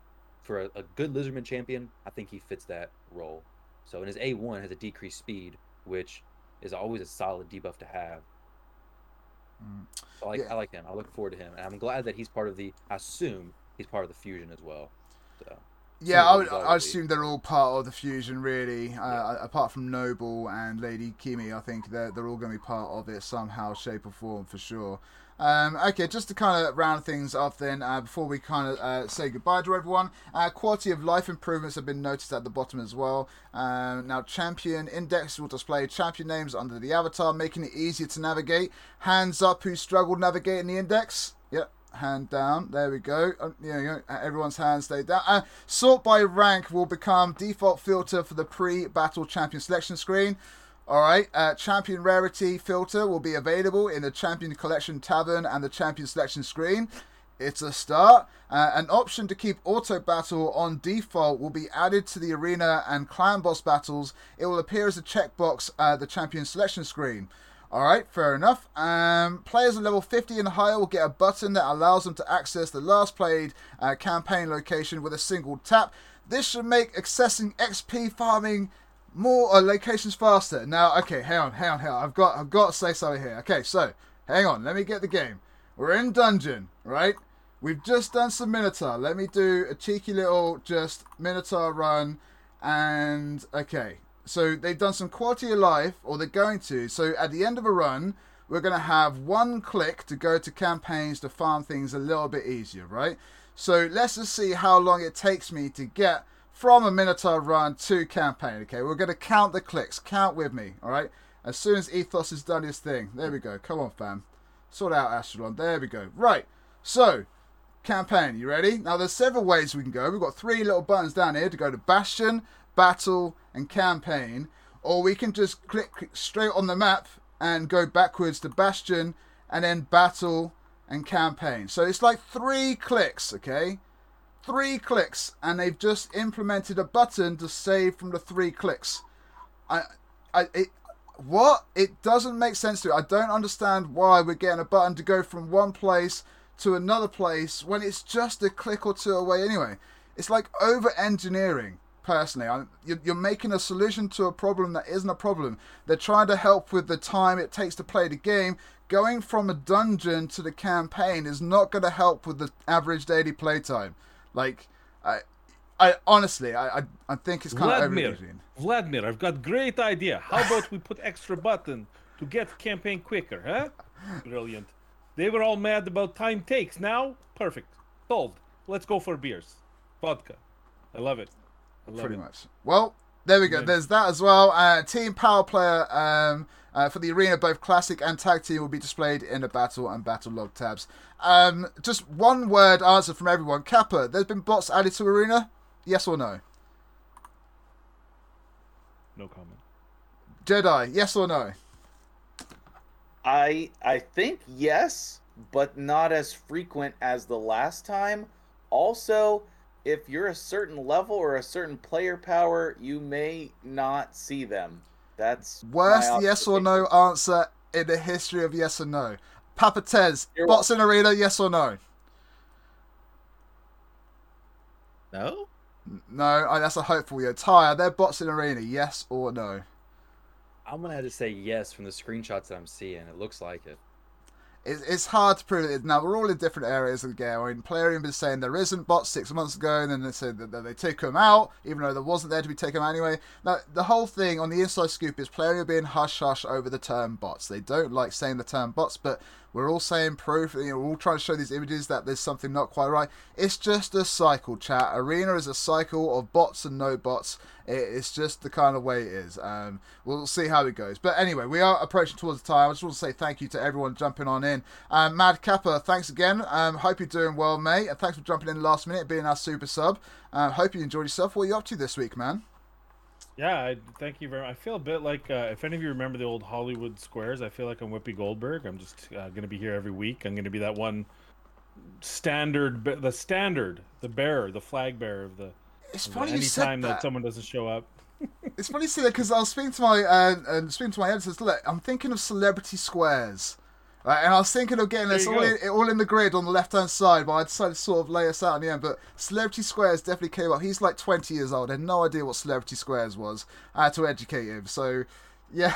for a, a good lizardman champion, I think he fits that role. So, and his A1 has a decreased speed, which is always a solid debuff to have. Mm. So I like, Yeah. I like him. I look forward to him, and I'm glad that he's part of the. I assume he's part of the fusion as well. So Yeah, I would. I assume they're all part of the fusion, really. Uh, Apart from Noble and Lady Kimi, I think they're they're all going to be part of it somehow, shape, or form for sure. Um, okay, just to kind of round things off, then uh, before we kind of uh, say goodbye to everyone, uh, quality of life improvements have been noticed at the bottom as well. Um, now, champion index will display champion names under the avatar, making it easier to navigate. Hands up, who struggled navigating the index? Yep, hand down. There we go. Uh, everyone's hands stay down. Uh, sort by rank will become default filter for the pre-battle champion selection screen. All right, uh, champion rarity filter will be available in the champion collection tavern and the champion selection screen. It's a start. Uh, an option to keep auto battle on default will be added to the arena and clan boss battles. It will appear as a checkbox at the champion selection screen. All right, fair enough. Um, players at level 50 and higher will get a button that allows them to access the last played uh, campaign location with a single tap. This should make accessing XP farming more uh, locations faster. Now, okay, hang on, hang on, hang on. I've got, I've got to say something here. Okay, so hang on, let me get the game. We're in dungeon, right? We've just done some Minotaur. Let me do a cheeky little just Minotaur run, and okay, so they've done some quality of life, or they're going to. So at the end of a run, we're going to have one click to go to campaigns to farm things a little bit easier, right? So let's just see how long it takes me to get from a Minotaur run to campaign. Okay, we're going to count the clicks. Count with me, all right? As soon as Ithos has done his thing. There we go. Come on, fam. Sort out Astralon. There we go. Right. So, campaign. You ready? Now, there's several ways we can go. We've got three little buttons down here to go to Bastion, Battle, and Campaign. Or we can just click straight on the map and go backwards to Bastion and then Battle and Campaign. So it's like three clicks, okay? Three clicks, and they've just implemented a button to save from the three clicks. I, I, it, what? It doesn't make sense to me. I don't understand why we're getting a button to go from one place to another place when it's just a click or two away anyway. It's like over engineering, personally. You're making a solution to a problem that isn't a problem. They're trying to help with the time it takes to play the game. Going from a dungeon to the campaign is not going to help with the average daily playtime. Like, I, I honestly, I, I, I think it's kind of Vladimir, overusing. Vladimir, I've got great idea. How about we put extra button to get campaign quicker, huh? Brilliant. They were all mad about time takes. Now, perfect. Solved. Let's go for beers. Vodka. I love it. I love pretty it. much. Well, there we go. Yeah. There's that as well. Uh, team power player um, uh, for the arena, both classic and tag team, will be displayed in the battle and battle log tabs. Um, just one word answer from everyone. Kappa, there's been bots added to arena. Yes or no? No comment. Jedi, yes or no? I I think yes, but not as frequent as the last time. Also, if you're a certain level or a certain player power, you may not see them. That's Worst yes or no answer in the history of yes or no. Papa Tez, bots in arena, yes or no? No? No, that's a hopeful yeah. Tyre, they're bots in arena, yes or no? I'm gonna have to say yes from the screenshots that I'm seeing. It looks like it. It's, hard to prove it. Now, we're all in different areas of the game. I mean, Plarium been saying there isn't bots six months ago, and then they said that, they took them out, even though there wasn't there to be taken anyway. Now, the whole thing on the inside scoop is Plarium being hush hush over the term bots. They don't like saying the term bots, but We're all saying proof. You know, we're all trying to show these images that there's something not quite right. It's just a cycle, chat. Arena is a cycle of bots and no bots. It's just the kind of way it is. Um, we'll see how it goes. But anyway, we are approaching towards the time. I just want to say thank you to everyone jumping on in. Um, Mad Kappa, thanks again. Um, hope you're doing well, mate. And thanks for jumping in last minute, being our super sub. Uh, hope you enjoyed yourself. What are you up to this week, man? Yeah, I, thank you very much. I feel a bit like uh, if any of you remember the old Hollywood Squares, I feel like I'm Whoopi Goldberg. I'm just uh, going to be here every week. I'm going to be that one standard, the standard, the bearer, the flag bearer of the. It's of funny the you said anytime that. that someone doesn't show up. It's funny you say that because I was speaking to my uh, and speaking to my editors. Look, I'm thinking of celebrity squares, right? And I was thinking of getting There this all go. in, all in the grid on the left hand side, but I decided to sort of lay us out in the end. But celebrity squares definitely came up. He's like 20 years old. had no idea what celebrity squares was. I had to educate him. So. Yeah,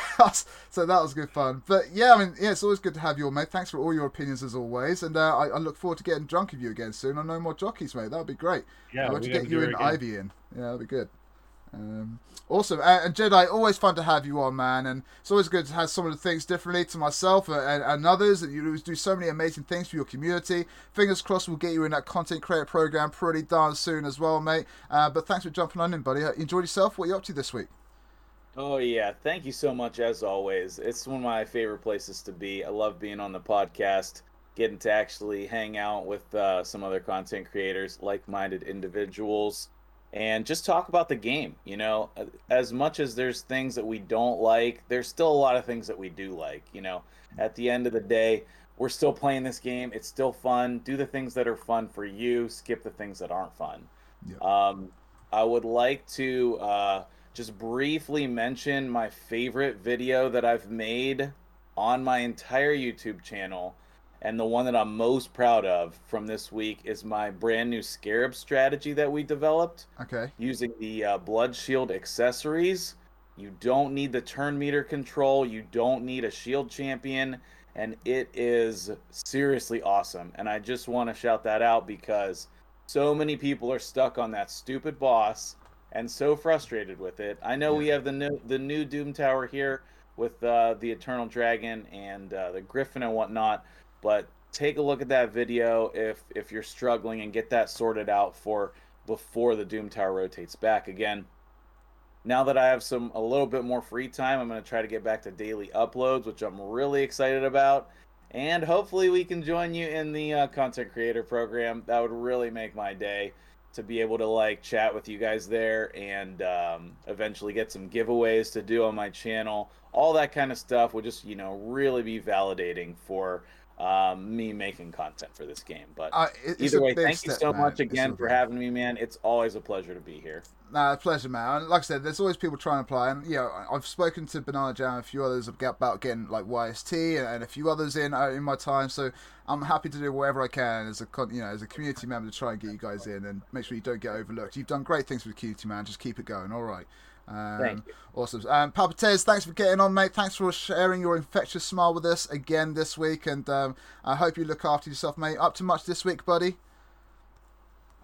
so that was good fun. But yeah, I mean, yeah, it's always good to have you on, mate. Thanks for all your opinions as always, and uh, I, I look forward to getting drunk with you again soon. I know more jockeys, mate. That would be great. Yeah, I want we to get you and. Ivy in. Yeah, that'd be good. Um, awesome. And Jedi, always fun to have you on, man. And it's always good to have some of the things differently to myself and, and, others. And you do so many amazing things for your community. Fingers crossed we'll get you in that content creator program pretty darn soon as well, mate. Uh, but thanks for jumping on in, buddy. Uh, Enjoyed yourself. What are you up to this week? Oh yeah, thank you so much as always. It's one of my favorite places to be. I love being on the podcast, getting to actually hang out with uh, some other content creators, like-minded individuals, and just talk about the game. You know, as much as there's things that we don't like, there's still a lot of things that we do like. You know, at the end of the day, we're still playing this game. It's still fun. Do the things that are fun for you. Skip the things that aren't fun. Yeah. Um, I would like to uh, just briefly mention my favorite video that I've made on my entire YouTube channel. And the one that I'm most proud of from this week is my brand new Scarab strategy that we developed Okay. using the uh, Blood Shield accessories. You don't need the turn meter control. You don't need a shield champion. And it is seriously awesome. And I just want to shout that out because so many people are stuck on that stupid boss and so frustrated with it. I know we have the new the new Doom Tower here with uh, the Eternal Dragon and uh, the Griffin and whatnot, but take a look at that video if if you're struggling and get that sorted out for before the Doom Tower rotates back again. Now that I have some a little bit more free time, I'm going to try to get back to daily uploads, which I'm really excited about. And hopefully, we can join you in the uh, content creator program. That would really make my day to be able to like chat with you guys there and um, eventually get some giveaways to do on my channel. All that kind of stuff would just, you know, really be validating for um, me making content for this game. But Uh, it- either way, thank you so man. much again for having me, man. It's always a pleasure to be here. Nah, pleasure, man. And like I said, there's always people trying to apply, and you know, I've spoken to Banana Jam and a few others about getting like YST and, a few others in uh, in my time. So I'm happy to do whatever I can as a con- you know as a community member to try and get you guys in and make sure you don't get overlooked. You've done great things with the community, man. Just keep it going. All right. Um, Thank you. Awesome. Um, Papa Tez, thanks for getting on, mate. Thanks for sharing your infectious smile with us again this week, and um, I hope you look after yourself, mate. Up to much this week, buddy?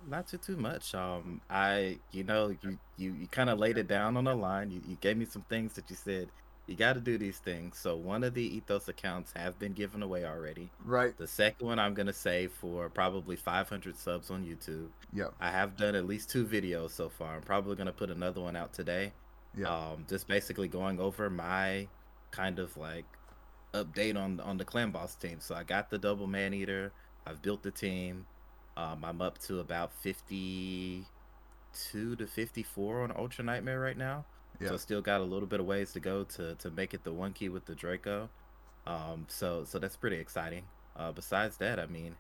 Not too too much. Um, I you know you you, you kind of laid it down on the line. You, you gave me some things that you said you got to do these things. So one of the Ithos accounts have been given away already. Right. The second one I'm gonna save for probably 500 subs on YouTube. Yep. I have done at least two videos so far. I'm probably gonna put another one out today. Yeah. Um, just basically going over my kind of like update on on the clan boss team. So I got the double Maneater. I've built the team. Um, I'm up to about 52 to 54 on Ultra Nightmare right now. Yeah. So still got a little bit of ways to go to to make it the one key with the Draco. Um, so so that's pretty exciting. Uh, besides that, I mean,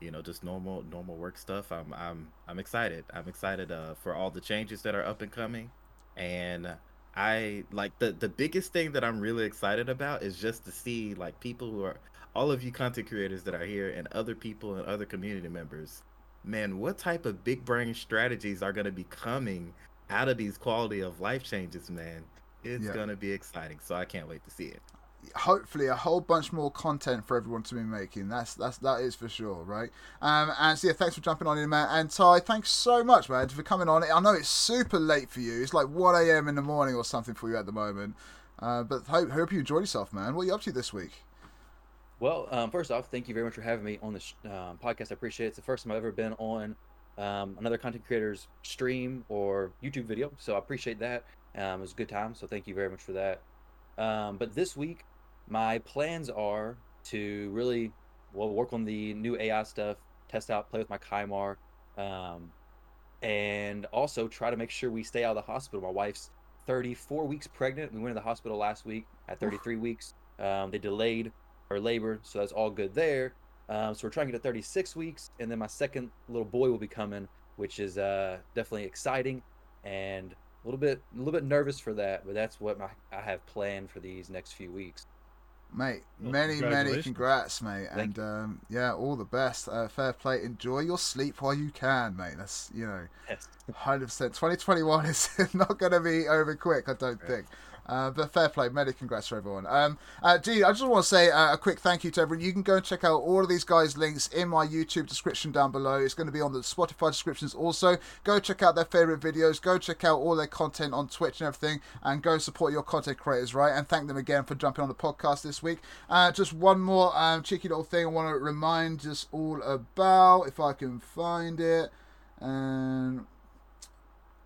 you know, just normal normal work stuff. I'm I'm I'm excited. I'm excited uh, for all the changes that are up and coming, and I like the the biggest thing that I'm really excited about is just to see like people who are all of you content creators that are here and other people and other community members. Man, what type of big brain strategies are going to be coming out of these quality of life changes, man? It's Yeah. going to be exciting. So I can't wait to see it. hopefully a whole bunch more content for everyone to be making. That's that's that is for sure, right? Um, and so yeah, thanks for jumping on in, man. And Ty, thanks so much, man, for coming on. I know it's super late for you. It's like one a.m. in the morning or something for you at the moment. Uh, but hope hope you enjoyed yourself, man. What are you up to this week? Well, um, first off, thank you very much for having me on this um, podcast. I appreciate it. It's the first time I've ever been on um, another content creator's stream or YouTube video, so I appreciate that. Um, it was a good time, so thank you very much for that. Um, but this week, my plans are to really well work on the new AI stuff, test out, play with my Kymar, um, and also try to make sure we stay out of the hospital. My wife's 34 weeks pregnant. We went to the hospital last week at 33 weeks. Um, they delayed her labor, so that's all good there. Um, so we're trying to get to 36 weeks, and then my second little boy will be coming, which is uh, definitely exciting and a little bit a little bit nervous for that. But that's what my, I have planned for these next few weeks. Mate, Well, many, many congrats, mate. Thank and um, yeah, all the best. Uh, fair play. Enjoy your sleep while you can, mate. That's, you know, Yes. 100%. 2021 is not going to be over quick, I don't think. Uh, but fair play, many congrats for everyone. Um, uh, Gee, I just want to say uh, a quick thank you to everyone. You can go and check out all of these guys' links in my YouTube description down below. It's going to be on the Spotify descriptions also. Go check out their favorite videos. Go check out all their content on Twitch and everything, and go support your content creators, right? And thank them again for jumping on the podcast this week. Uh, just one more um, cheeky little thing I want to remind us all about, if I can find it. And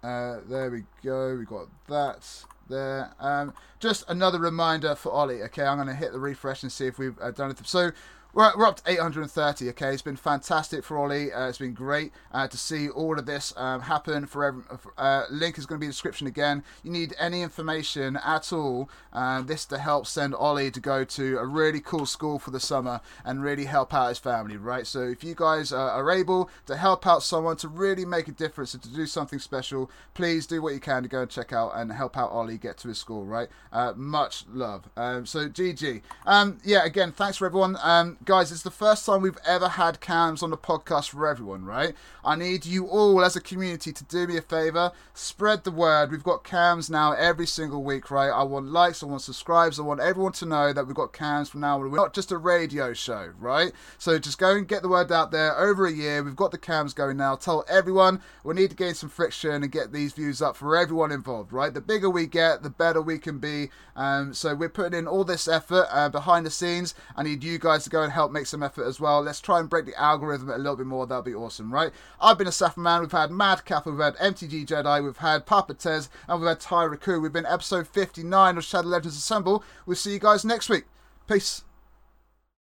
uh, there we go. We got that there. Um, just another reminder for Ollie. Okay, I'm going to hit the refresh and see if we've uh, done it. So we're, up to 830. Okay, it's been fantastic for Ollie. Uh, it's been great uh, to see all of this um, happen. For every, uh, link is going to be in the description again. You need any information at all. Uh, this to help send Ollie to go to a really cool school for the summer and really help out his family. Right. So if you guys uh, are able to help out someone to really make a difference and to do something special, please do what you can to go and check out and help out Ollie get to his school. Right. Uh, much love. Um, so GG. Um, yeah. Again, thanks for everyone. Um, guys, it's the first time we've ever had cams on the podcast for everyone, right? I need you all as a community to do me a favor, spread the word. We've got cams now every single week, right? I want likes, I want subscribes, I want everyone to know that we've got cams from now on. We're not just a radio show, right? So just go and get the word out there. Over a year, we've got the cams going now. Tell everyone we need to gain some friction and get these views up for everyone involved, right? The bigger we get, the better we can be. Um, so we're putting in all this effort uh, behind the scenes. I need you guys to go and help make some effort as well. Let's try and break the algorithm a little bit more. That'll be awesome, right? I've been a Saffron Man. We've had Mad Kappa, we've had MTG Jedi, we've had Papa Tez, and we've had Tyra Koo. We've been episode 59 of Shadow Legends Assemble. We'll see you guys next week. Peace.